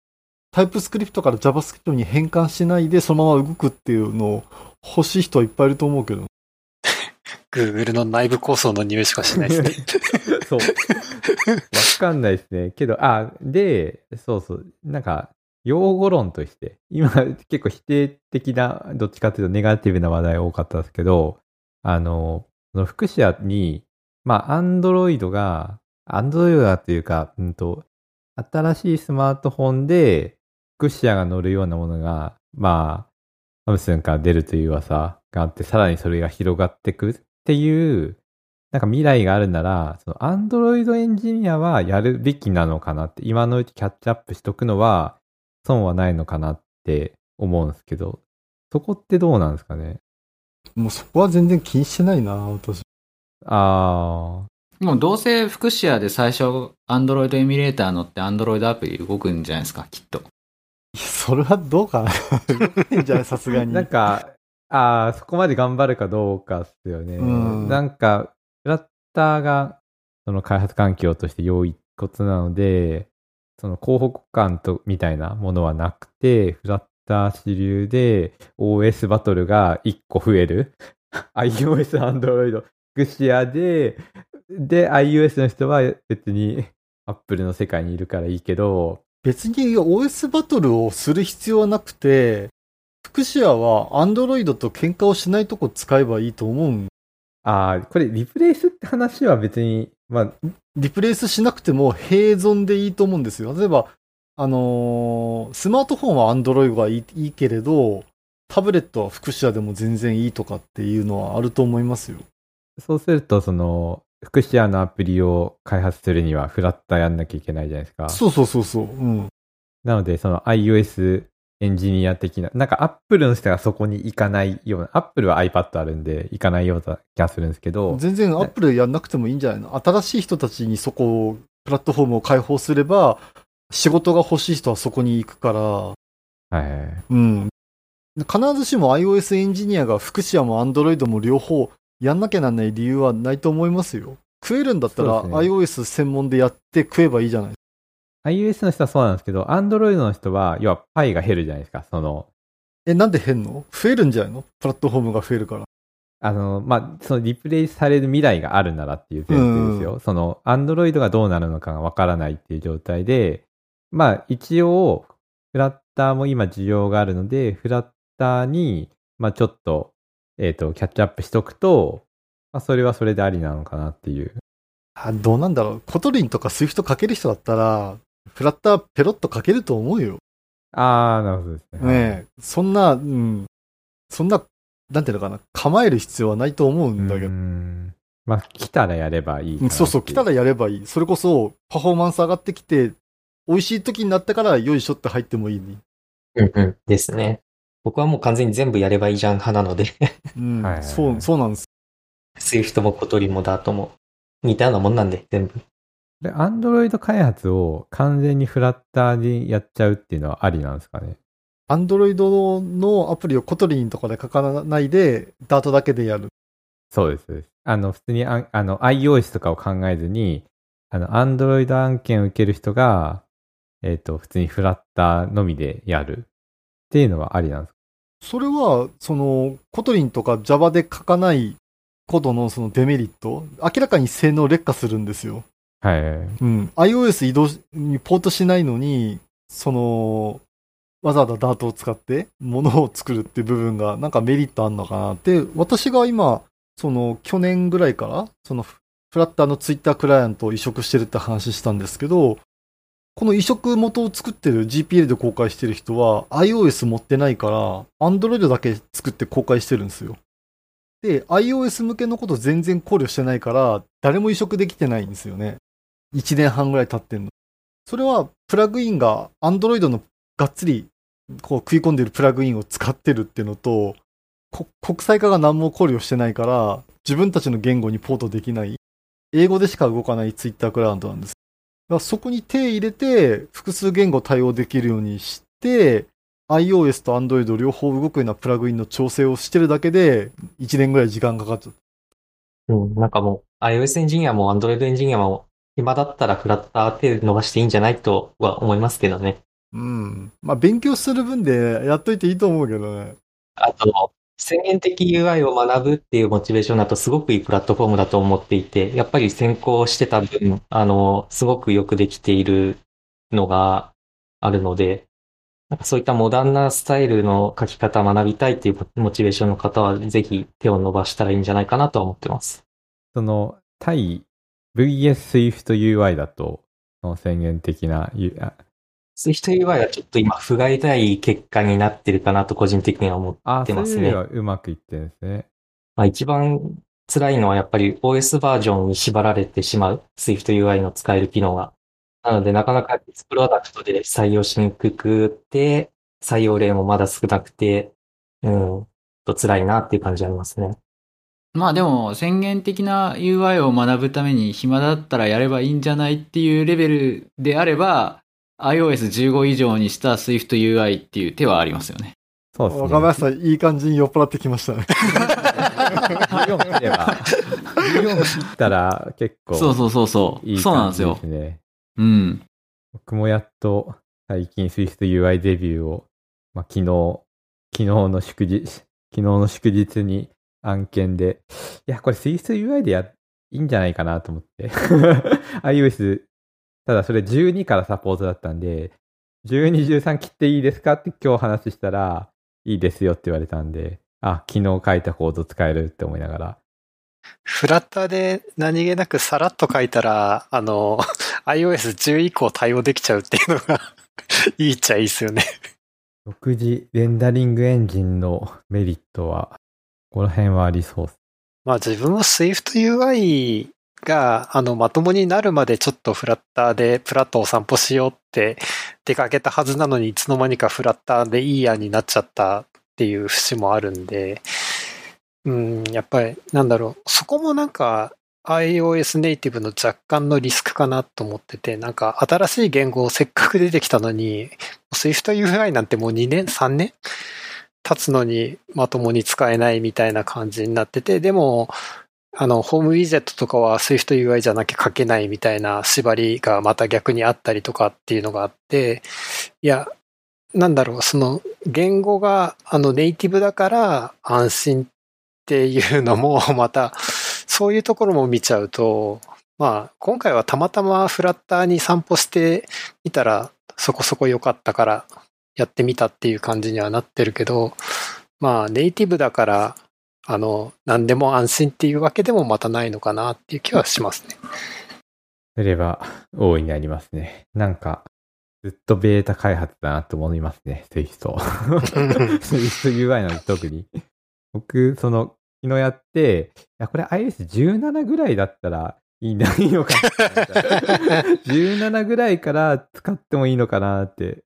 タイプスクリプトから JavaScript に変換しないでそのまま動くっていうのを欲しい人はいっぱいいると思うけど。Google の内部構想の匂いしかしないですね。そう。わかんないですね。けど、あ、で、そうそう。なんか、用語論として、今結構否定的な、どっちかというとネガティブな話題多かったですけど、あの、その福祉に、まあ、アンドロイドが、アンドロイドだというか、うんと、新しいスマートフォンで、福祉が乗るようなものが、まあ、サムスンから出るという噂があって、さらにそれが広がってくっていう、なんか未来があるなら、その Android エンジニアはやるべきなのかなって、今のうちキャッチアップしとくのは損はないのかなって思うんですけど、そこってどうなんですかね？もうそこは全然気にしてないな、私。あもうどうせ福祉屋で最初 Android エミュレーター乗って Android アプリ動くんじゃないですか、きっと。それはどうかな。動くんじゃない さすがー、に。なんか、ああ、そこまで頑張るかどうかっすよね。うんなんか、フラッターが、その開発環境として良いことなので、その広告感と、みたいなものはなくて、フラッター主流で OS バトルが1個増える。iOS、Android、フクシアで、で、iOS の人は別に Apple の世界にいるからいいけど、別に OS バトルをする必要はなくて、フクシアは Android と喧嘩をしないとこ使えばいいと思うん。ああ、これリプレイスって話は別に、まあ、リプレイスしなくても併存でいいと思うんですよ。例えば、あのースマートフォンは Android がいいいいけれど、タブレットはフクシアでも全然いいとかっていうのはあると思いますよ。そうすると、その、福祉アのアプリを開発するにはフラッターやんなきゃいけないじゃないですか。そうそうそうそう。うん。なので、その iOS エンジニア的な、なんか Apple の人がそこに行かないような、Apple は iPad あるんで行かないような気がするんですけど、全然 Apple やんなくてもいいんじゃないの？新しい人たちにそこを、プラットフォームを開放すれば、仕事が欲しい人はそこに行くから、はい。うん。必ずしも iOS エンジニアが福祉やも Android も両方やんなきゃなんない理由はないと思いますよ。食えるんだったらね iOS 専門でやって食えばいいじゃない iOS の人はそうなんですけど、Android の人は、要はパイが減るじゃないですか。その、え、なんで変の？増えるんじゃないの？プラットフォームが増えるから。あの、まあ、そのリプレイスされる未来があるならっていう前提ですよ。その、Android がどうなるのかがわからないっていう状態で、まあ、一応、 Flutter も今需要があるので、フラッターに、まあ、ちょっと、えっ、と、キャッチアップしとくと、まあ、それはそれでありなのかなっていう。あどうなんだろう。 Kotlin とか Swift 書ける人だったら、フラッターペロッと書けると思うよ。あー、なるほどですね。ねえ、そんな、うん、そんな、なんていうのかな、構える必要はないと思うんだけうど。んまあ、来たらやればいいそうそう、来たらやればいい。それこそ、パフォーマンス上がってきて、美味しい時になったから、よいしょって入ってもいいね。うんうん。ですね。僕はもう完全に全部やればいいじゃん派なので、そう、そうなんです。Swift も Kotlin も Dart も似たようなもんなんで、全部。で、 Android 開発を完全に Flutter にやっちゃうっていうのはありなんですかね？ Android のアプリを Kotlin とかで書かないで、ダートだけでやる。そうですそうです。あの、普通にああの iOS とかを考えずに、あの、 Android 案件を受ける人が、えっ、と、普通にフラッターのみでやるっていうのはありなんですか？それは、その、 Kotlin とか Java で書かないことのそのデメリット、明らかに性能劣化するんですよ。はい。うん。iOS 移動にポートしないのに、その、わざわざダートを使って物を作るっていう部分がなんかメリットあんのかなって、私が今、その去年ぐらいから、そのフラッターのツイッタークライアントを移植してるって話したんですけど、この移植元を作ってる GPL で公開してる人は iOS 持ってないから、Android だけ作って公開してるんですよ。で、iOS 向けのこと全然考慮してないから、誰も移植できてないんですよね。1年半ぐらい経ってんの。それは、プラグインが Android のがっつりこう食い込んでるプラグインを使ってるっていうのと、国際化が何も考慮してないから、自分たちの言語にポートできない、英語でしか動かない Twitter クライアントなんです。そこに手入れて、複数言語対応できるようにして、iOS と Android 両方動くようなプラグインの調整をしてるだけで、1年ぐらい時間かかっちゃう。うん、なんかもう iOS エンジニアも Android エンジニアも暇だったらフラッター手伸ばしていいんじゃないとは思いますけどね。うん。まあ、勉強する分でやっといていいと思うけどね。あと、宣言的 UI を学ぶっていうモチベーションだとすごくいいプラットフォームだと思っていて、やっぱり先行してた分、あの、すごくよくできているのがあるので、なんかそういったモダンなスタイルの書き方を学びたいっていうモチベーションの方は、ぜひ手を伸ばしたらいいんじゃないかなと思ってます。その、対 VS Swift UI だと、宣言的な、U- あ Swift UI はちょっと今、不甲斐ない結果になってるかなと個人的には思ってますねそういううまくいってるんですね。まあ一番辛いのはやっぱり OS バージョンに縛られてしまう Swift UI の使える機能が。なのでなかなかプロダクトで採用しにくくて、採用例もまだ少なくて、うん、と辛いなっていう感じありますね。まあでも宣言的な UI を学ぶために暇だったらやればいいんじゃないっていうレベルであれば iOS15 以上にした SwiftUI っていう手はありますよね。そうですね。若林さん、いい感じに酔っ払ってきましたね。14切れば、14切ったら結構そうそうそうそう。いいそうなんですよ。うん。僕もやっと最近 SwiftUI デビューを、まあ、昨日、昨日の祝日、昨日の祝日に案件で、いや、これ SwiftUI でや、いいんじゃないかなと思って。iOS、ただそれ12からサポートだったんで、12、13切っていいですかって今日話したら、いいですよって言われたんで、あ、昨日書いたコード使えるって思いながら、フラッターで何気なくさらっと書いたら、あの、iOS10 以降対応できちゃうっていうのが いいっちゃいいですよね。独自レンダリングエンジンのメリットは、ここら辺はありそう。まあ自分も SwiftUI が、あの、まともになるまでちょっとフラッターでプラットを散歩しようって出かけたはずなのに、いつの間にかフラッターでいいやになっちゃったっていう節もあるんで、うん、やっぱり、なんだろう、そこもなんか、iOS ネイティブの若干のリスクかなと思ってて、なんか新しい言語をせっかく出てきたのに、SwiftUI なんてもう2年 ?3 年経つのにまともに使えないみたいな感じになってて、でも、あの、ホームウィジェットとかは SwiftUI じゃなきゃ書けないみたいな縛りがまた逆にあったりとかっていうのがあって、いや、なんだろう、その言語があのネイティブだから安心っていうのも また、そういうところも見ちゃうと、まあ、今回はたまたまフラッターに散歩してみたらそこそこ良かったからやってみたっていう感じにはなってるけど、まあ、ネイティブだから、あの、何でも安心っていうわけでもまたないのかなっていう気はしますね。それは大いにありますね。なんか、ずっとベータ開発だなと思いますね、スイフト。スイフト UI なんで特に。僕、その、昨日やって、いや、これ iOS17 ぐらいだったらいいんだ、いいのかなって思った。17ぐらいから使ってもいいのかなって。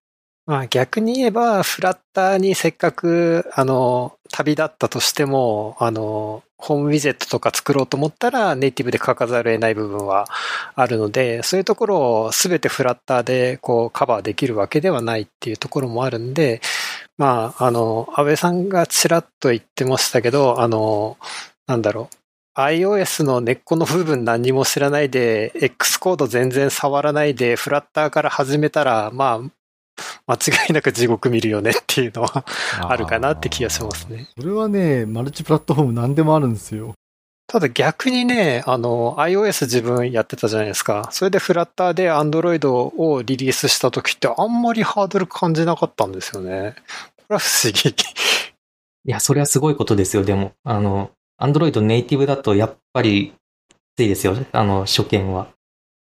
まあ逆に言えば、フラッターにせっかく、あの、旅立ったとしても、あの、ホームウィジェットとか作ろうと思ったら、ネイティブで書かざるを得ない部分はあるので、そういうところをすべてフラッターでこうカバーできるわけではないっていうところもあるんで、まあ、あの、安倍さんがちらっと言ってましたけど、あの、なんだろう。iOS の根っこの部分何も知らないで、X コード全然触らないで、フラッターから始めたら、まあ、間違いなく地獄見るよねっていうのはあるかなって気がしますね。それはね、マルチプラットフォーム何でもあるんですよ。ただ逆にね、あの、iOS 自分やってたじゃないですか。それでフラッターで Android をリリースした時ってあんまりハードル感じなかったんですよね。これは不思議。いや、それはすごいことですよ、でも。あの、Android ネイティブだとやっぱりきついですよ、あの、初見は。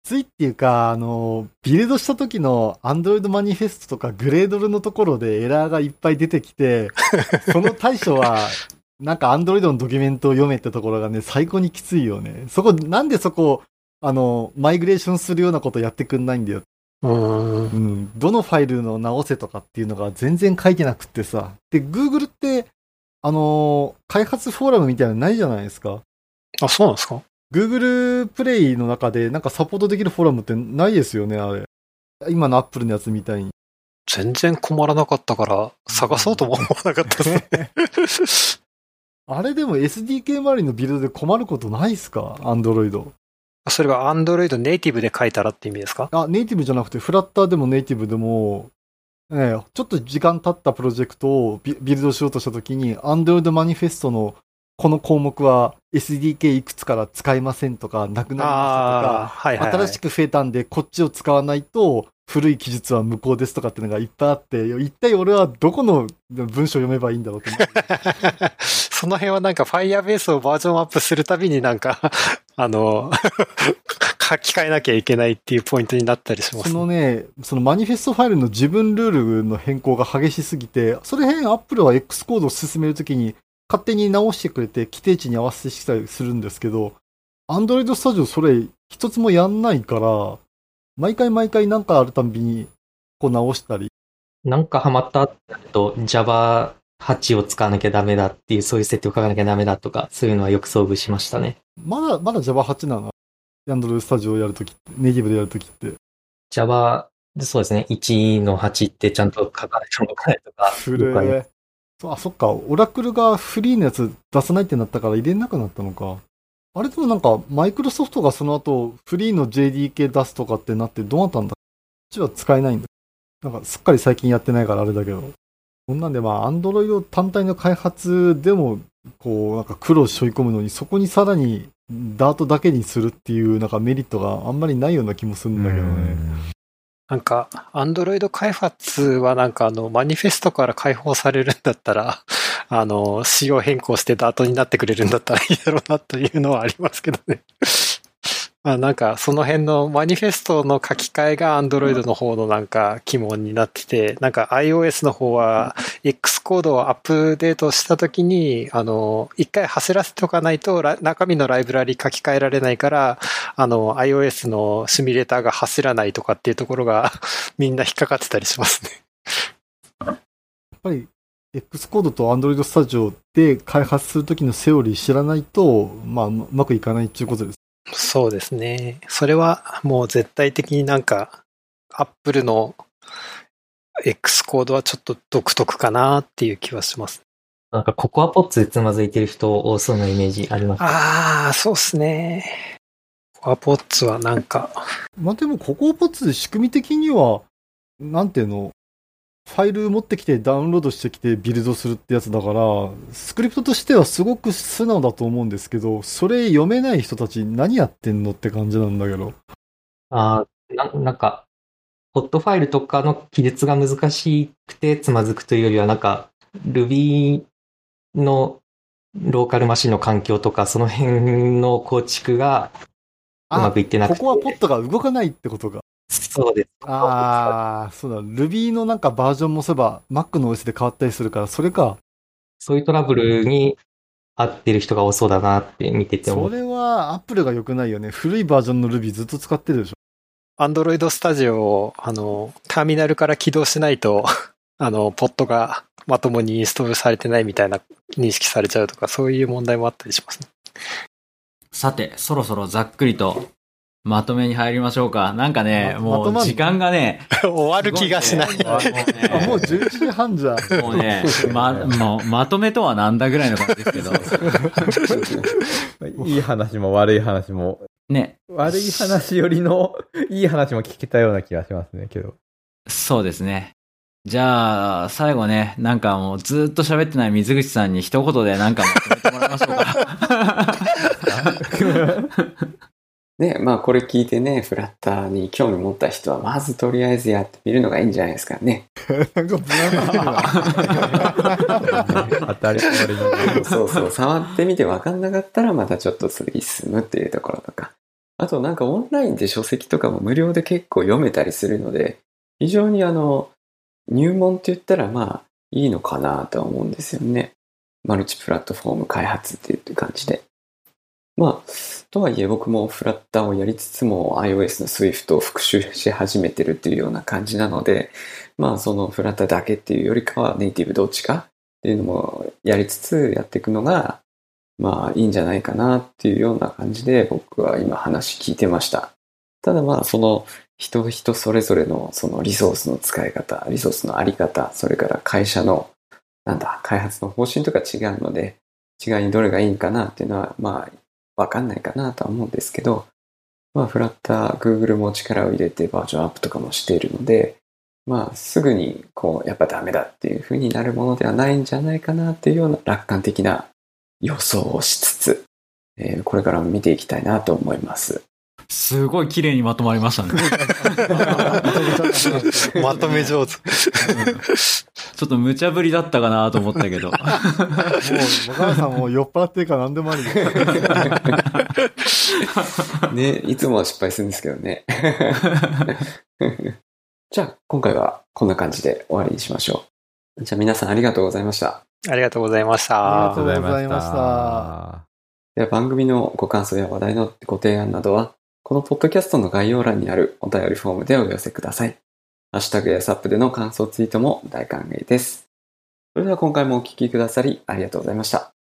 ついっていうか、あの、ビルドした時の Android マニフェストとかグレードルのところでエラーがいっぱい出てきて、その対処は、なんか Android のドキュメントを読めってところがね、最高にきついよね。そこ、なんでそこ、あの、マイグレーションするようなことやってくんないんだよ。うーん。うん。どのファイルの直せとかっていうのが全然書いてなくってさ。で、Google って、あの、開発フォーラムみたいなのないじゃないですか。あ、そうなんですか？Google プレイの中でなんかサポートできるフォーラムってないですよね、あれ。今の Apple のやつみたいに。全然困らなかったから、探そうとも思わなかったですね。あれでも SDK 周りのビルドで困ることないっすか ?Android。それは Android ネイティブで書いたらって意味ですか？あ、ネイティブじゃなくて、フラッターでもネイティブでも、ええちょっと時間経ったプロジェクトをビビルドしようとしたときに、Android マニフェストのこの項目は SDK いくつから使えませんとか、なくなりましたとか、はいはい、はい。新しく増えたんで、こっちを使わないと、古い記述は無効ですとかっていうのがいっぱいあって、一体俺はどこの文章を読めばいいんだろうと思う。その辺はなんか Firebase をバージョンアップするたびになんか、あの、書き換えなきゃいけないっていうポイントになったりします、そのね、そのマニフェストファイルの自分ルールの変更が激しすぎて、それ辺 Apple は X コードを進めるときに勝手に直してくれて規定値に合わせてしたりするんですけど、Android Studio それ一つもやんないから、毎回毎回なんかあるたんびにこう直したり。なんかハマったと Java 8を使わなきゃダメだっていう、そういう設定を書かなきゃダメだとか、そういうのはよく遭遇しましたね。まだ、まだ Java 8なの？Android Studio をやるときって、ネイティブでやるときって。Java、そうですね、1の8ってちゃんと書かないと書かないとか、古い。そうあ、そっか。オラクルがフリーのやつ出さないってなったから入れなくなったのか。あれでもなんか、マイクロソフトがその後、フリーの JDK 出すとかってなってどうなったんだ？こっちは使えないんだ。なんか、すっかり最近やってないからあれだけど。こんなんでまあ、アンドロイド単体の開発でも、こう、なんか苦労しょい込むのに、そこにさらにダートだけにするっていうなんかメリットがあんまりないような気もするんだけどね。なんか、アンドロイド開発はなんかあの、マニフェストから解放されるんだったら、あの、仕様変更してダートになってくれるんだったらいいだろうなというのはありますけどね。まあなんかその辺のマニフェストの書き換えが Android の方のなんか疑問になってて、なんか iOS の方は X コードをアップデートした時に、あの、一回走らせておかないと中身のライブラリ書き換えられないから、あの iOS のシミュレーターが走らないとかっていうところが みんな引っかかってたりしますね。やっぱり X コードと Android Studio で開発するときのセオリー知らないと、まあ、うまくいかないっていうことです。そうですね。それはもう絶対的になんか、アップルの X コードはちょっと独特かなっていう気はします。なんかココアポッツでつまずいてる人多そうなイメージあります。ああ、そうっすね。ココアポッツはなんか。まあでもココアポッツ仕組み的には、なんていうの、ファイル持ってきてダウンロードしてきてビルドするってやつだから、スクリプトとしてはすごく素直だと思うんですけど、それ読めない人たち何やってんのって感じなんだけど。ああ、ななんか、ホットファイルとかの記述が難しくてつまずくというよりは、なんか、Ruby のローカルマシンの環境とか、その辺の構築がうまくいってなくて。ここはポットが動かないってことが。そうです。ああ、そうだ。Ruby のなんかバージョンもそういえば Mac の OS で変わったりするから、それか。そういうトラブルに合ってる人が多そうだなって見てて思う。それは Apple が良くないよね。古いバージョンの Ruby ずっと使ってるでしょ。Android Studio を、あの、ターミナルから起動しないと、あの、ポットがまともにインストールされてないみたいな認識されちゃうとか、そういう問題もあったりしますね。さて、そろそろざっくりとまとめに入りましょうか。なんかね、もう時間がね、終わる気がしない。もう11時半じゃん。もうね、ま、もうまとめとはなんだぐらいの感じですけど。いい話も悪い話も。ね。悪い話よりのいい話も聞けたような気がしますね、けど。そうですね。じゃあ、最後ね、なんかもうずっと喋ってない水口さんに一言でなんかまとめてもらいましょうか。ね、まあこれ聞いてね、フラッターに興味持った人は、まずとりあえずやってみるのがいいんじゃないですかね。なんか当たり前の。そうそう、触ってみて分かんなかったらまたちょっと次進むっていうところとか。あとなんかオンラインで書籍とかも無料で結構読めたりするので、非常にあの、入門って言ったらまあいいのかなとは思うんですよね。マルチプラットフォーム開発っていう感じで。まあ、とはいえ僕もフラッターをやりつつも iOS の Swift を復習し始めてるっていうような感じなので、まあそのフラッターだけっていうよりかはネイティブどっちかっていうのもやりつつやっていくのが、まあいいんじゃないかなっていうような感じで僕は今話聞いてました。ただまあその人人それぞれのそのリソースの使い方、リソースのあり方、それから会社のなんだ、開発の方針とか違うので、違いにどれがいいかなっていうのは、まあわかんないかなとは思うんですけど、まあ、フラッター、Google も力を入れてバージョンアップとかもしているので、まあ、すぐに、こう、やっぱダメだっていうふうになるものではないんじゃないかなっていうような楽観的な予想をしつつ、えー、これからも見ていきたいなと思います。すごい綺麗にまとまりましたね。まとめ上手。ちょっと無茶ぶりだったかなと思ったけど。もう、小川さんも酔っ払ってるから何でもあり。ね、いつもは失敗するんですけどね。じゃあ、今回はこんな感じで終わりにしましょう。じゃあ皆さんありがとうございました。ありがとうございました。ありがとうございました。では番組のご感想や話題のご提案などは、このポッドキャストの概要欄にあるお便りフォームでお寄せください。ハッシュタグやサップでの感想ツイートも大歓迎です。それでは今回もお聴きくださりありがとうございました。